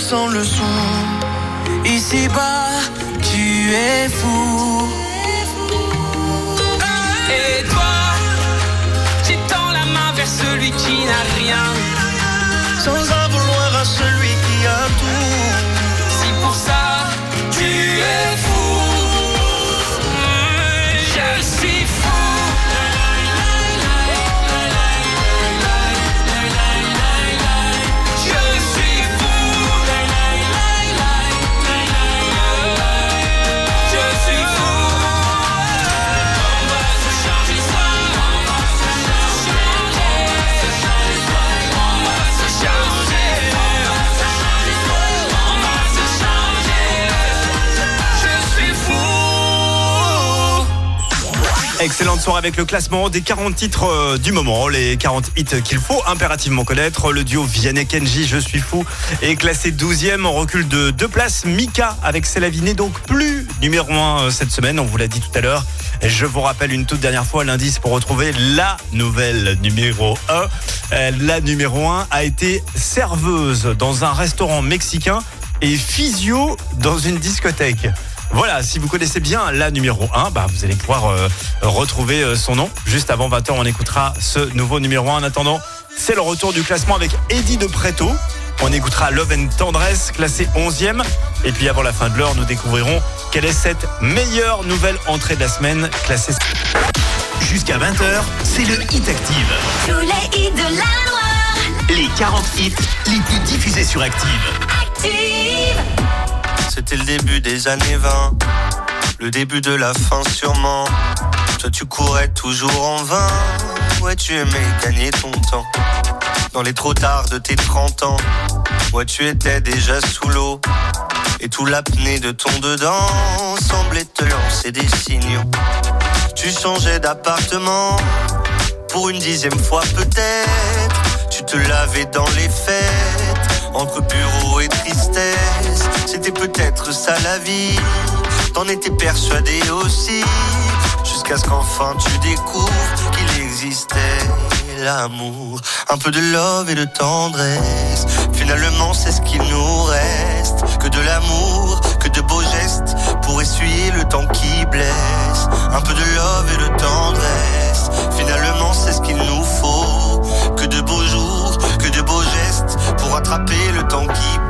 Sans le sou Ici-bas, tu es fou. Et toi, tu tends la main vers celui qui n'a rien. Sans Excellente soirée avec le classement des 40 titres euh, du moment, les 40 hits qu'il faut impérativement connaître. Le duo Vianney Kenji, Je suis fou, est classé 12e en recul de deux places. Mika avec C'est la vie n'est donc plus numéro 1 cette semaine, on vous l'a dit tout à l'heure. Je vous rappelle une toute dernière fois l'indice pour retrouver la nouvelle numéro 1. Euh, La numéro 1 a été serveuse dans un restaurant mexicain et physio dans une discothèque. Voilà, si vous connaissez bien la numéro 1, bah, vous allez pouvoir euh, retrouver euh, son nom. Juste avant 20h, on écoutera ce nouveau numéro 1. En attendant, c'est le retour du classement avec Eddie de Preto. On écoutera Love and Tendresse, classé 11e. Et puis avant la fin de l'heure, nous découvrirons quelle est cette meilleure nouvelle entrée de la semaine, classée. Jusqu'à 20h, c'est le Hit Active. Tous les hits de la Loire. Les 40 hits les plus diffusés sur Active. Active. C'était le début des années 20, le début de la fin sûrement. Toi tu courais toujours en vain, ouais tu aimais gagner ton temps. Dans les trop tard de tes 30 ans, ouais tu étais déjà sous l'eau. Et tout l'apnée de ton dedans semblait te lancer des signaux. Tu changeais d'appartement pour une dixième fois peut-être. Tu te lavais dans les fêtes, entre bureau et tristesse. C'était peut-être ça la vie, t'en étais persuadé aussi. Jusqu'à ce qu'enfin tu découvres qu'il existait l'amour. Un peu de love et de tendresse. Finalement, c'est ce qu'il nous reste. Que de l'amour, que de beaux gestes pour essuyer le temps qui blesse. Un peu de love et de tendresse. Finalement, c'est ce qu'il nous faut. Que de beaux jours, que de beaux gestes pour attraper le temps qui presse.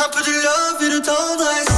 Un peu de love et de tendresse.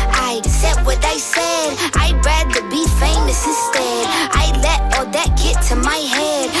said what I said. I'd rather be famous instead. I let all that get to my head.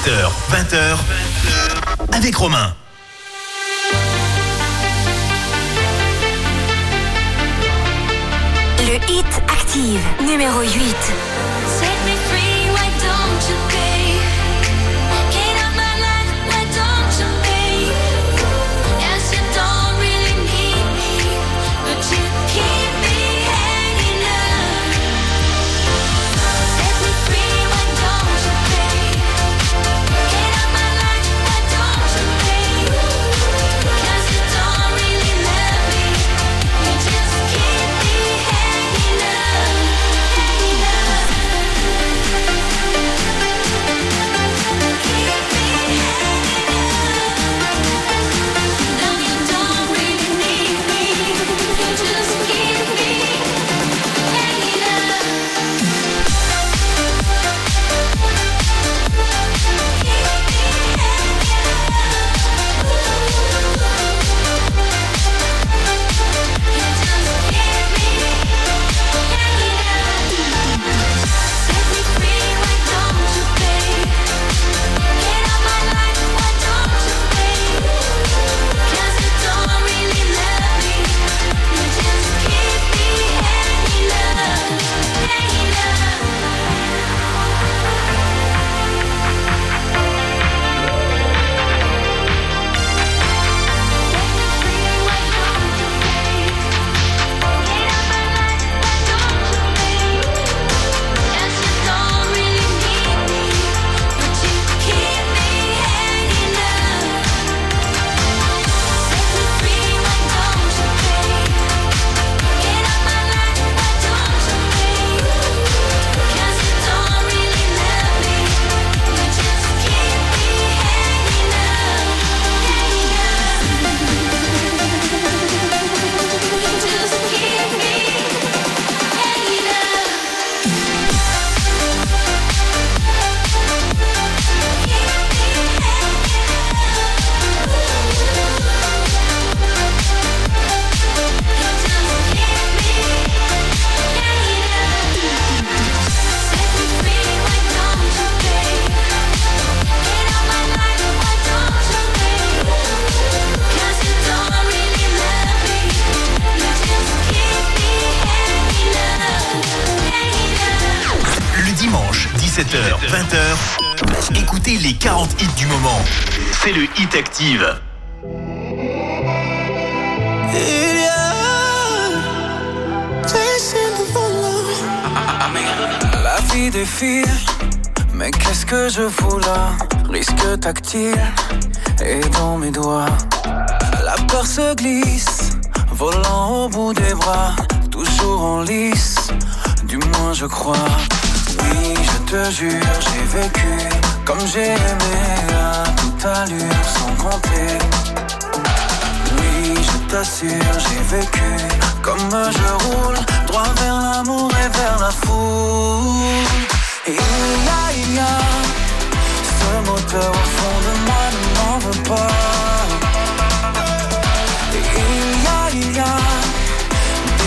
17h, 20h, avec Romain. Le hit active numéro 8. La vie défile, mais qu'est-ce que je fous là? Risque tactile et dans mes doigts. La peur se glisse, volant au bout des bras, toujours en lice, du moins je crois. Oui, je te jure, j'ai vécu comme j'ai aimé j'ai vécu comme je roule droit vers l'amour et vers la foule. Et il y a, il y a ce moteur au fond de moi ne m'en veut pas. Et il y a, il y a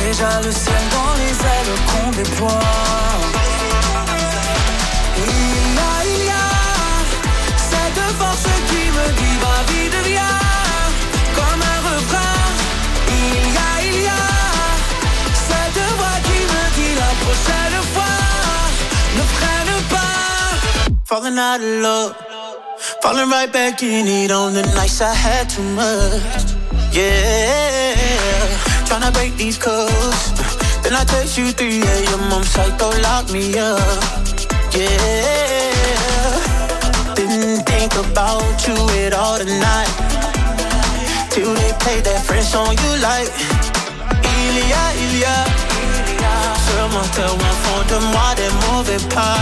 déjà le ciel dans les ailes qu'on déploie. Cette force qui me dit va vite viens comme un refrain. Falling out of love, falling right back in it on the nights I had too much. Yeah, tryna break these codes. Then I text you 3 a.m. I'm psycho, lock me up. Yeah, didn't think about you at all tonight. Till they play that French song you like. Il y a, a ce moteur au fond de moi des mauvais pas.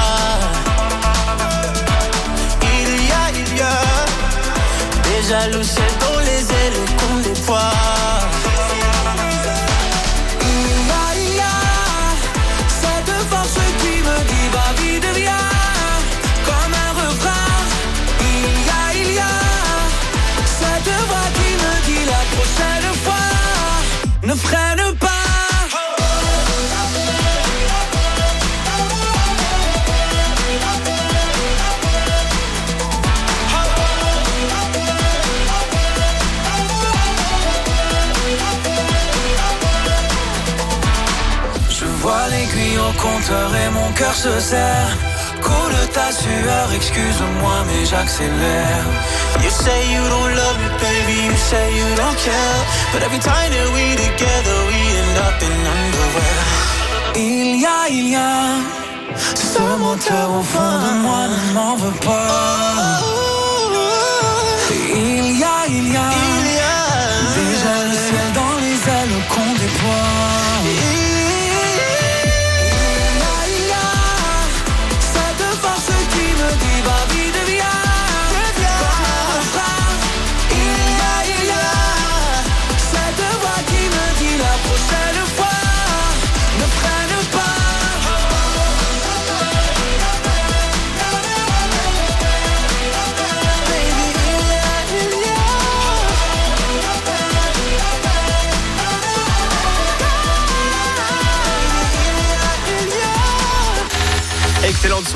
Il y a, il y a des jalousies dans les ailes qu'on. Il Et mon cœur se serre coule ta sueur, excuse-moi, mais j'accélère. You say you don't love me, baby, you say you don't care. But every time that we together, we end up in underwear. Il y a, il y a ce moteur au fond de moi, ne m'en veux pas. Il y a, il y a,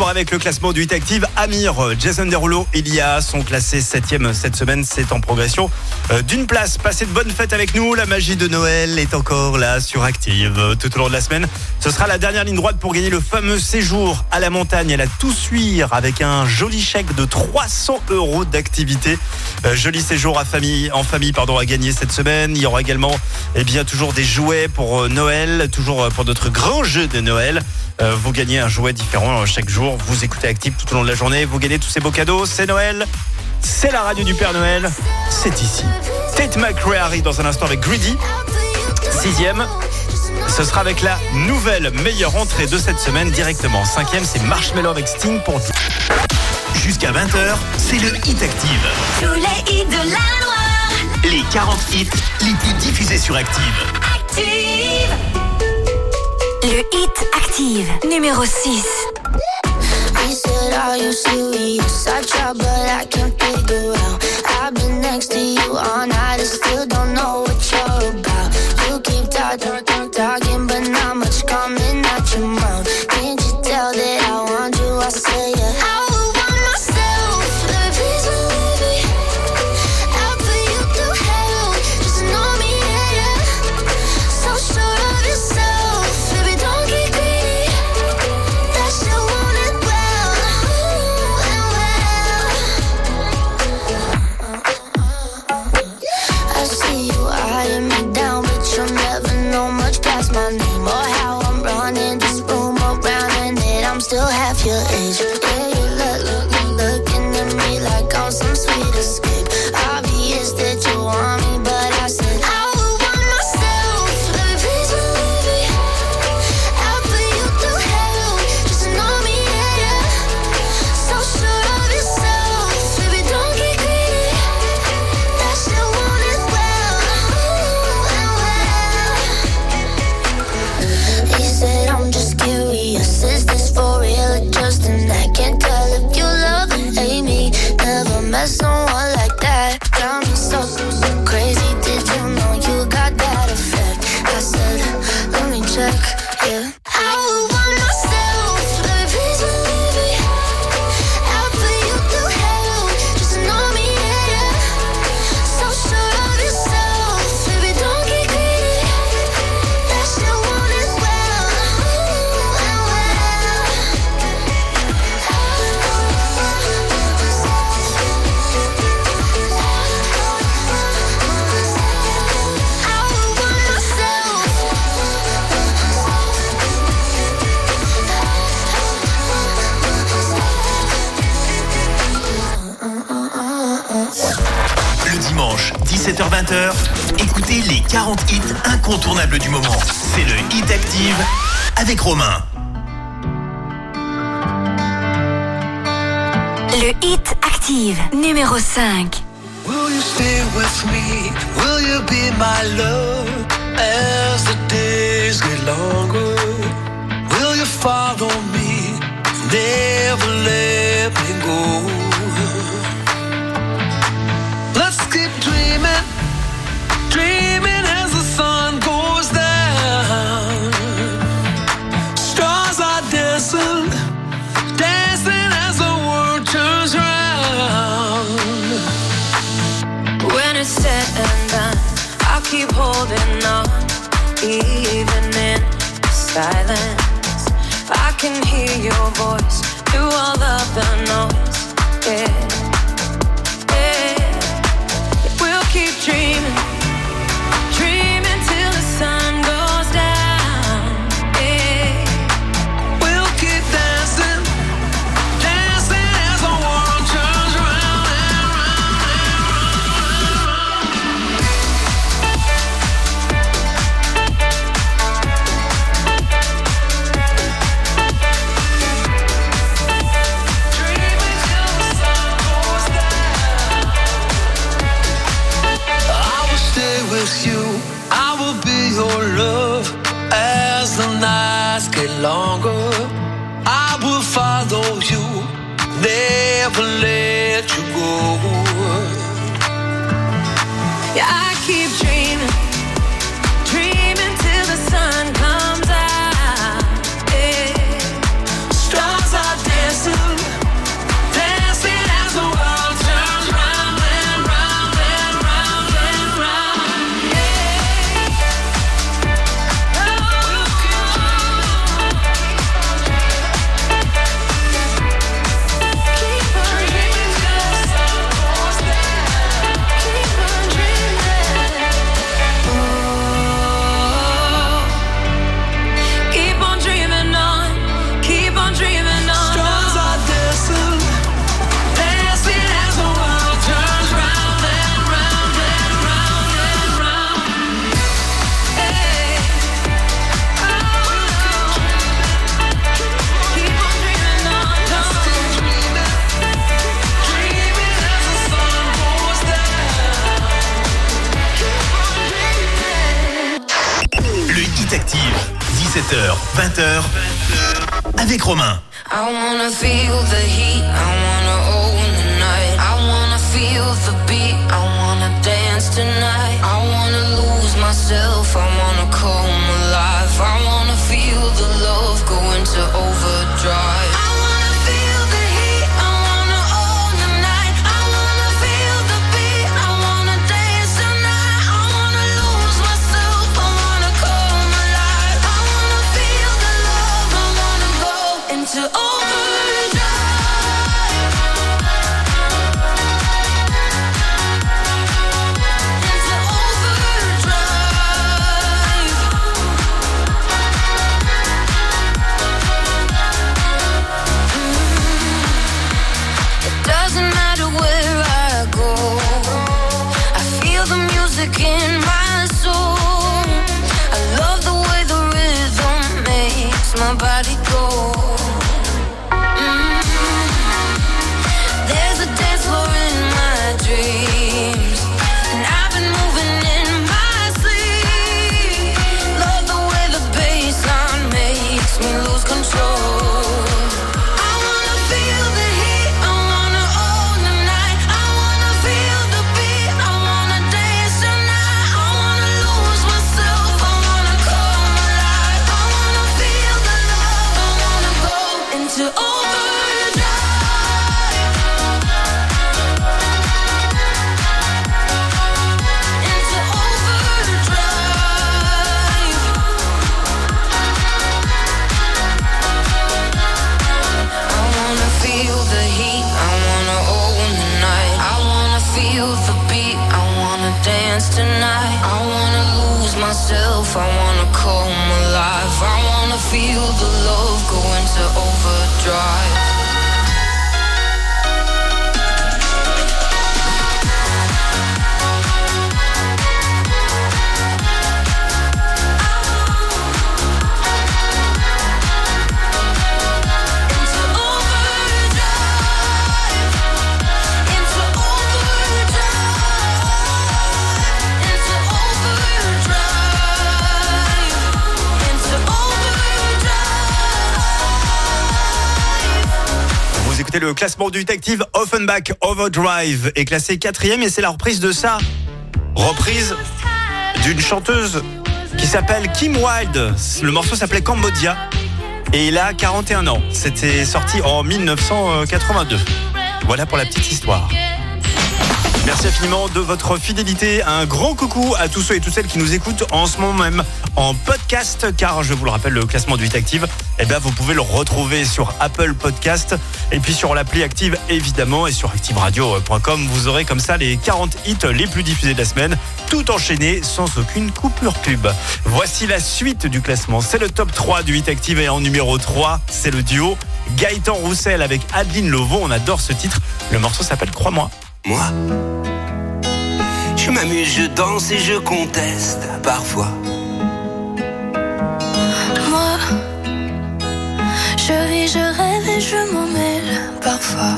Avec le classement du Hit Active. Amir, Jason Derulo, Ilia sont classés 7 cette semaine. C'est en progression euh, d'une place. Passez de bonnes fêtes avec nous. La magie de Noël est encore là sur Active euh, tout au long de la semaine. Ce sera la dernière ligne droite pour gagner le fameux séjour à la montagne à la Toussuire avec un joli chèque de 300 euros d'activité. Euh, joli séjour à famille, en famille pardon, à gagner cette semaine. Il y aura également eh bien, toujours des jouets pour euh, Noël, toujours euh, pour notre grand jeu de Noël. Euh, vous gagnez un jouet différent euh, chaque jour. Vous écoutez Active tout au long de la journée. Vous gagnez tous ces beaux cadeaux. C'est Noël. C'est la radio du Père Noël. C'est ici. Tate McRae arrive dans un instant avec Greedy. Sixième. Ce sera avec la nouvelle meilleure entrée de cette semaine directement. Cinquième, c'est Marshmello avec Sting pour Jusqu'à 20h, c'est le Hit Active. Tous les hits de la Loire. Les 40 hits les plus diffusés sur Active. Active. Le hit active numéro 6. Said, you? I try, but I can't figure out. I've been next to you all night and still don't know what you're about. You keep talking, 40 hits incontournables du moment. C'est le Hit Active avec Romain. Le hit active numéro 5. Will you stay with me? Will you be my love? As the days get longer? Will you follow me? Never let me go. can hear your voice through all of the noise. Yeah. avec Romain. I wanna feel the heat, I wanna own the night. I wanna feel the beat, I wanna dance tonight. I wanna lose myself, I wanna come alive. I wanna feel the love going to classement du Detective Offenbach Overdrive est classé quatrième et c'est la reprise de ça. Reprise d'une chanteuse qui s'appelle Kim Wilde. Le morceau s'appelait Cambodia et il a 41 ans. C'était sorti en 1982. Voilà pour la petite histoire. Merci infiniment de votre fidélité. Un grand coucou à tous ceux et toutes celles qui nous écoutent en ce moment même en podcast, car je vous le rappelle, le classement du Hit Active, eh bien, vous pouvez le retrouver sur Apple Podcast et puis sur l'appli Active évidemment et sur activeradio.com. Vous aurez comme ça les 40 hits les plus diffusés de la semaine, tout enchaîné sans aucune coupure pub. Voici la suite du classement. C'est le top 3 du Hit Active et en numéro 3, c'est le duo Gaëtan Roussel avec Adeline Lovon. On adore ce titre. Le morceau s'appelle Crois-moi. Moi, je m'amuse, je danse et je conteste parfois. Moi, je vis, je rêve et je m'en mêle parfois.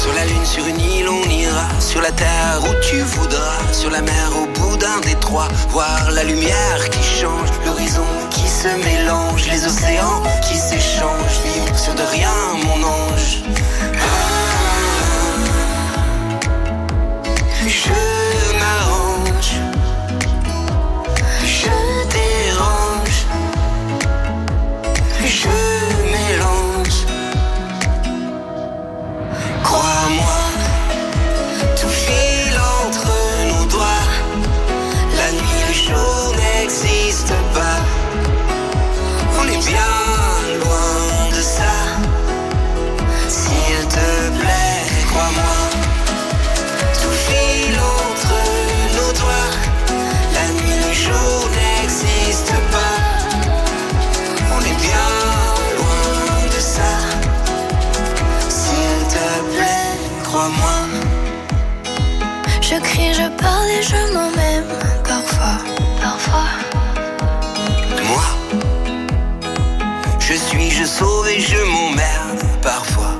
Sur la lune, sur une île, on ira. Sur la terre où tu voudras. Sur la mer, au bout d'un détroit. Voir la lumière qui change. L'horizon qui se mélange. Les océans qui s'échangent. Vivre sur de rien, mon ange. Jour n'existe pas. On est bien crie, je m'en même parfois. Parfois. Moi, je suis, je sauve et je m'emmerde parfois.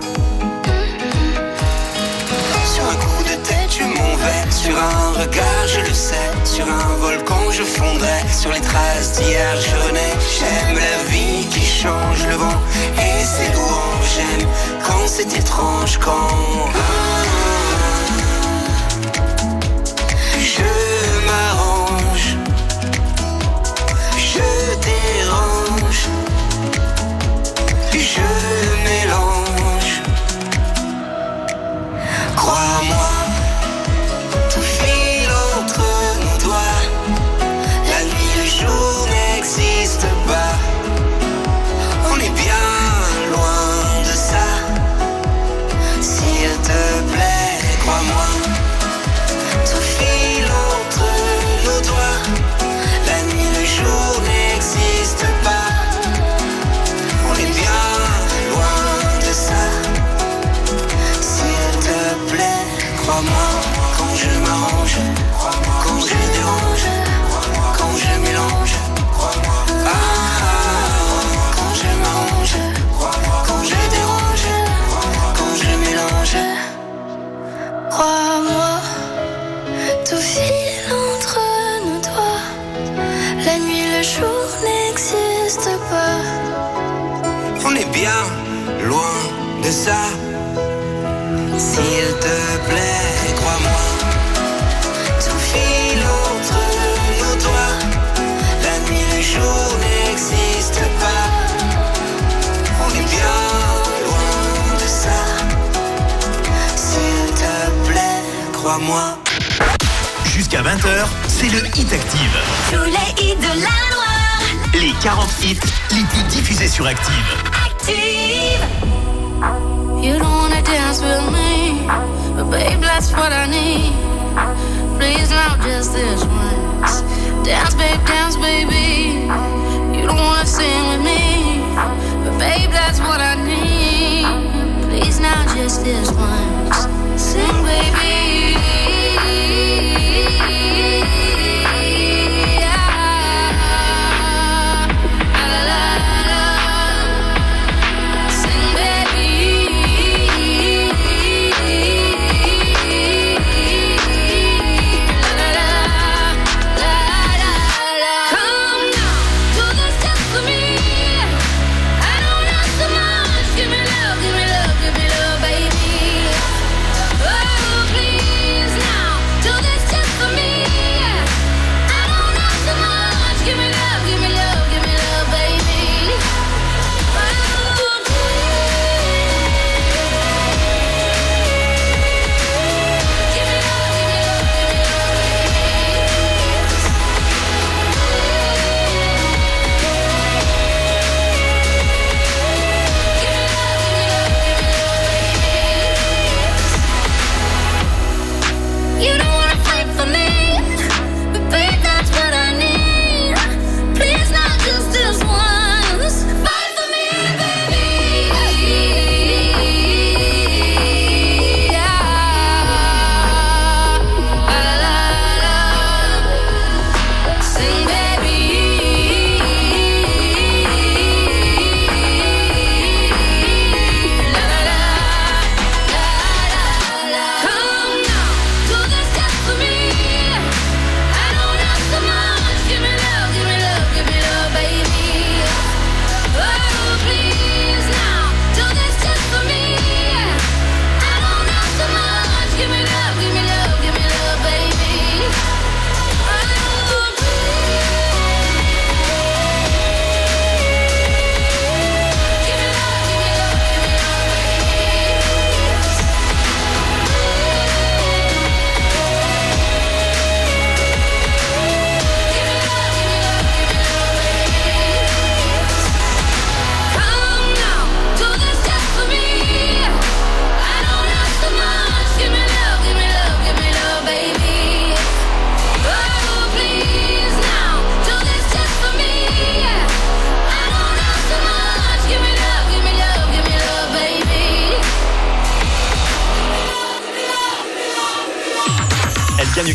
Sur un coup de tête, je m'en vais. Sur un regard, je le sais. Sur un volcan, je fondrai. Sur les traces d'hier, je renais. J'aime la vie qui change le vent et ses louanges. J'aime quand c'est étrange, quand. Crois-moi. Jusqu'à 20h, c'est le Hit Active. Tous les hits de la Loire. Les 40 hits les plus diffusés sur Active. Active. You don't wanna dance with me, but babe, that's what I need. Please, not just this once. Dance, babe, dance, baby. You don't wanna sing with me, but babe, that's what I need. Please, not just this once. Sing, baby.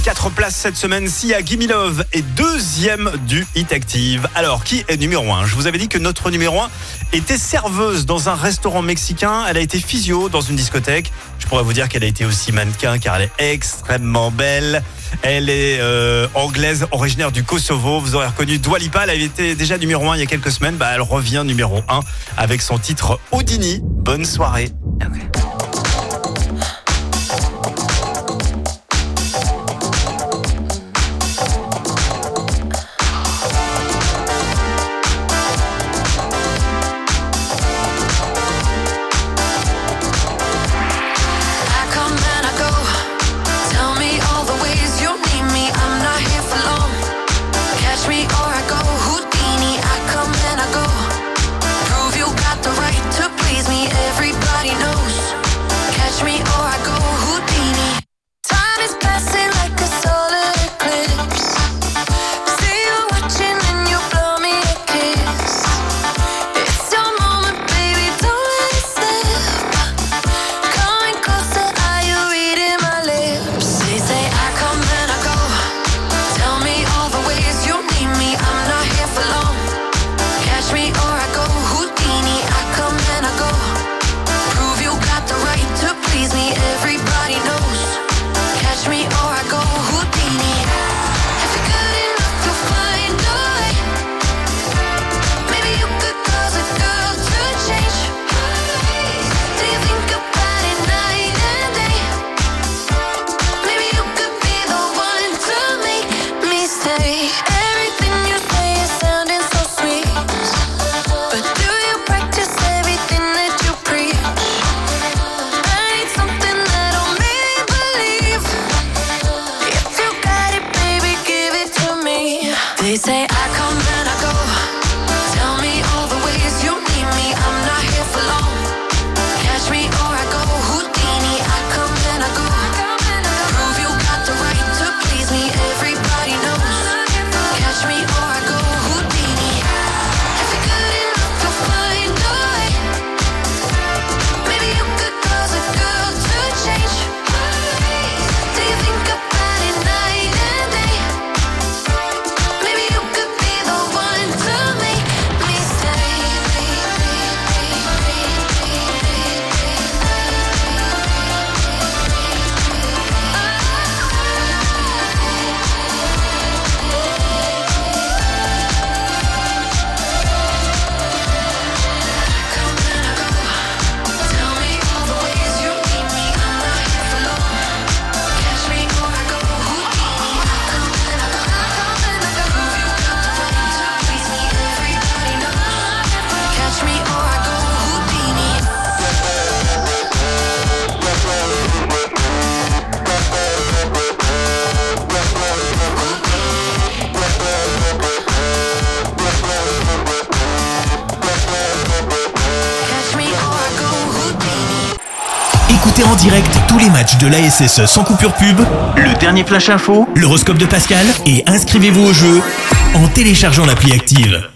4 places cette semaine, Sia Gimilov est deuxième du Hit Active. Alors, qui est numéro 1 Je vous avais dit que notre numéro 1 était serveuse dans un restaurant mexicain. Elle a été physio dans une discothèque. Je pourrais vous dire qu'elle a été aussi mannequin car elle est extrêmement belle. Elle est euh, anglaise, originaire du Kosovo. Vous aurez reconnu Dwalipa. Elle avait été déjà numéro 1 il y a quelques semaines. Bah, elle revient numéro 1 avec son titre Houdini. Bonne soirée. Ah l'ASSE sans coupure pub, le dernier flash info, l'horoscope de Pascal et inscrivez-vous au jeu en téléchargeant l'appli active.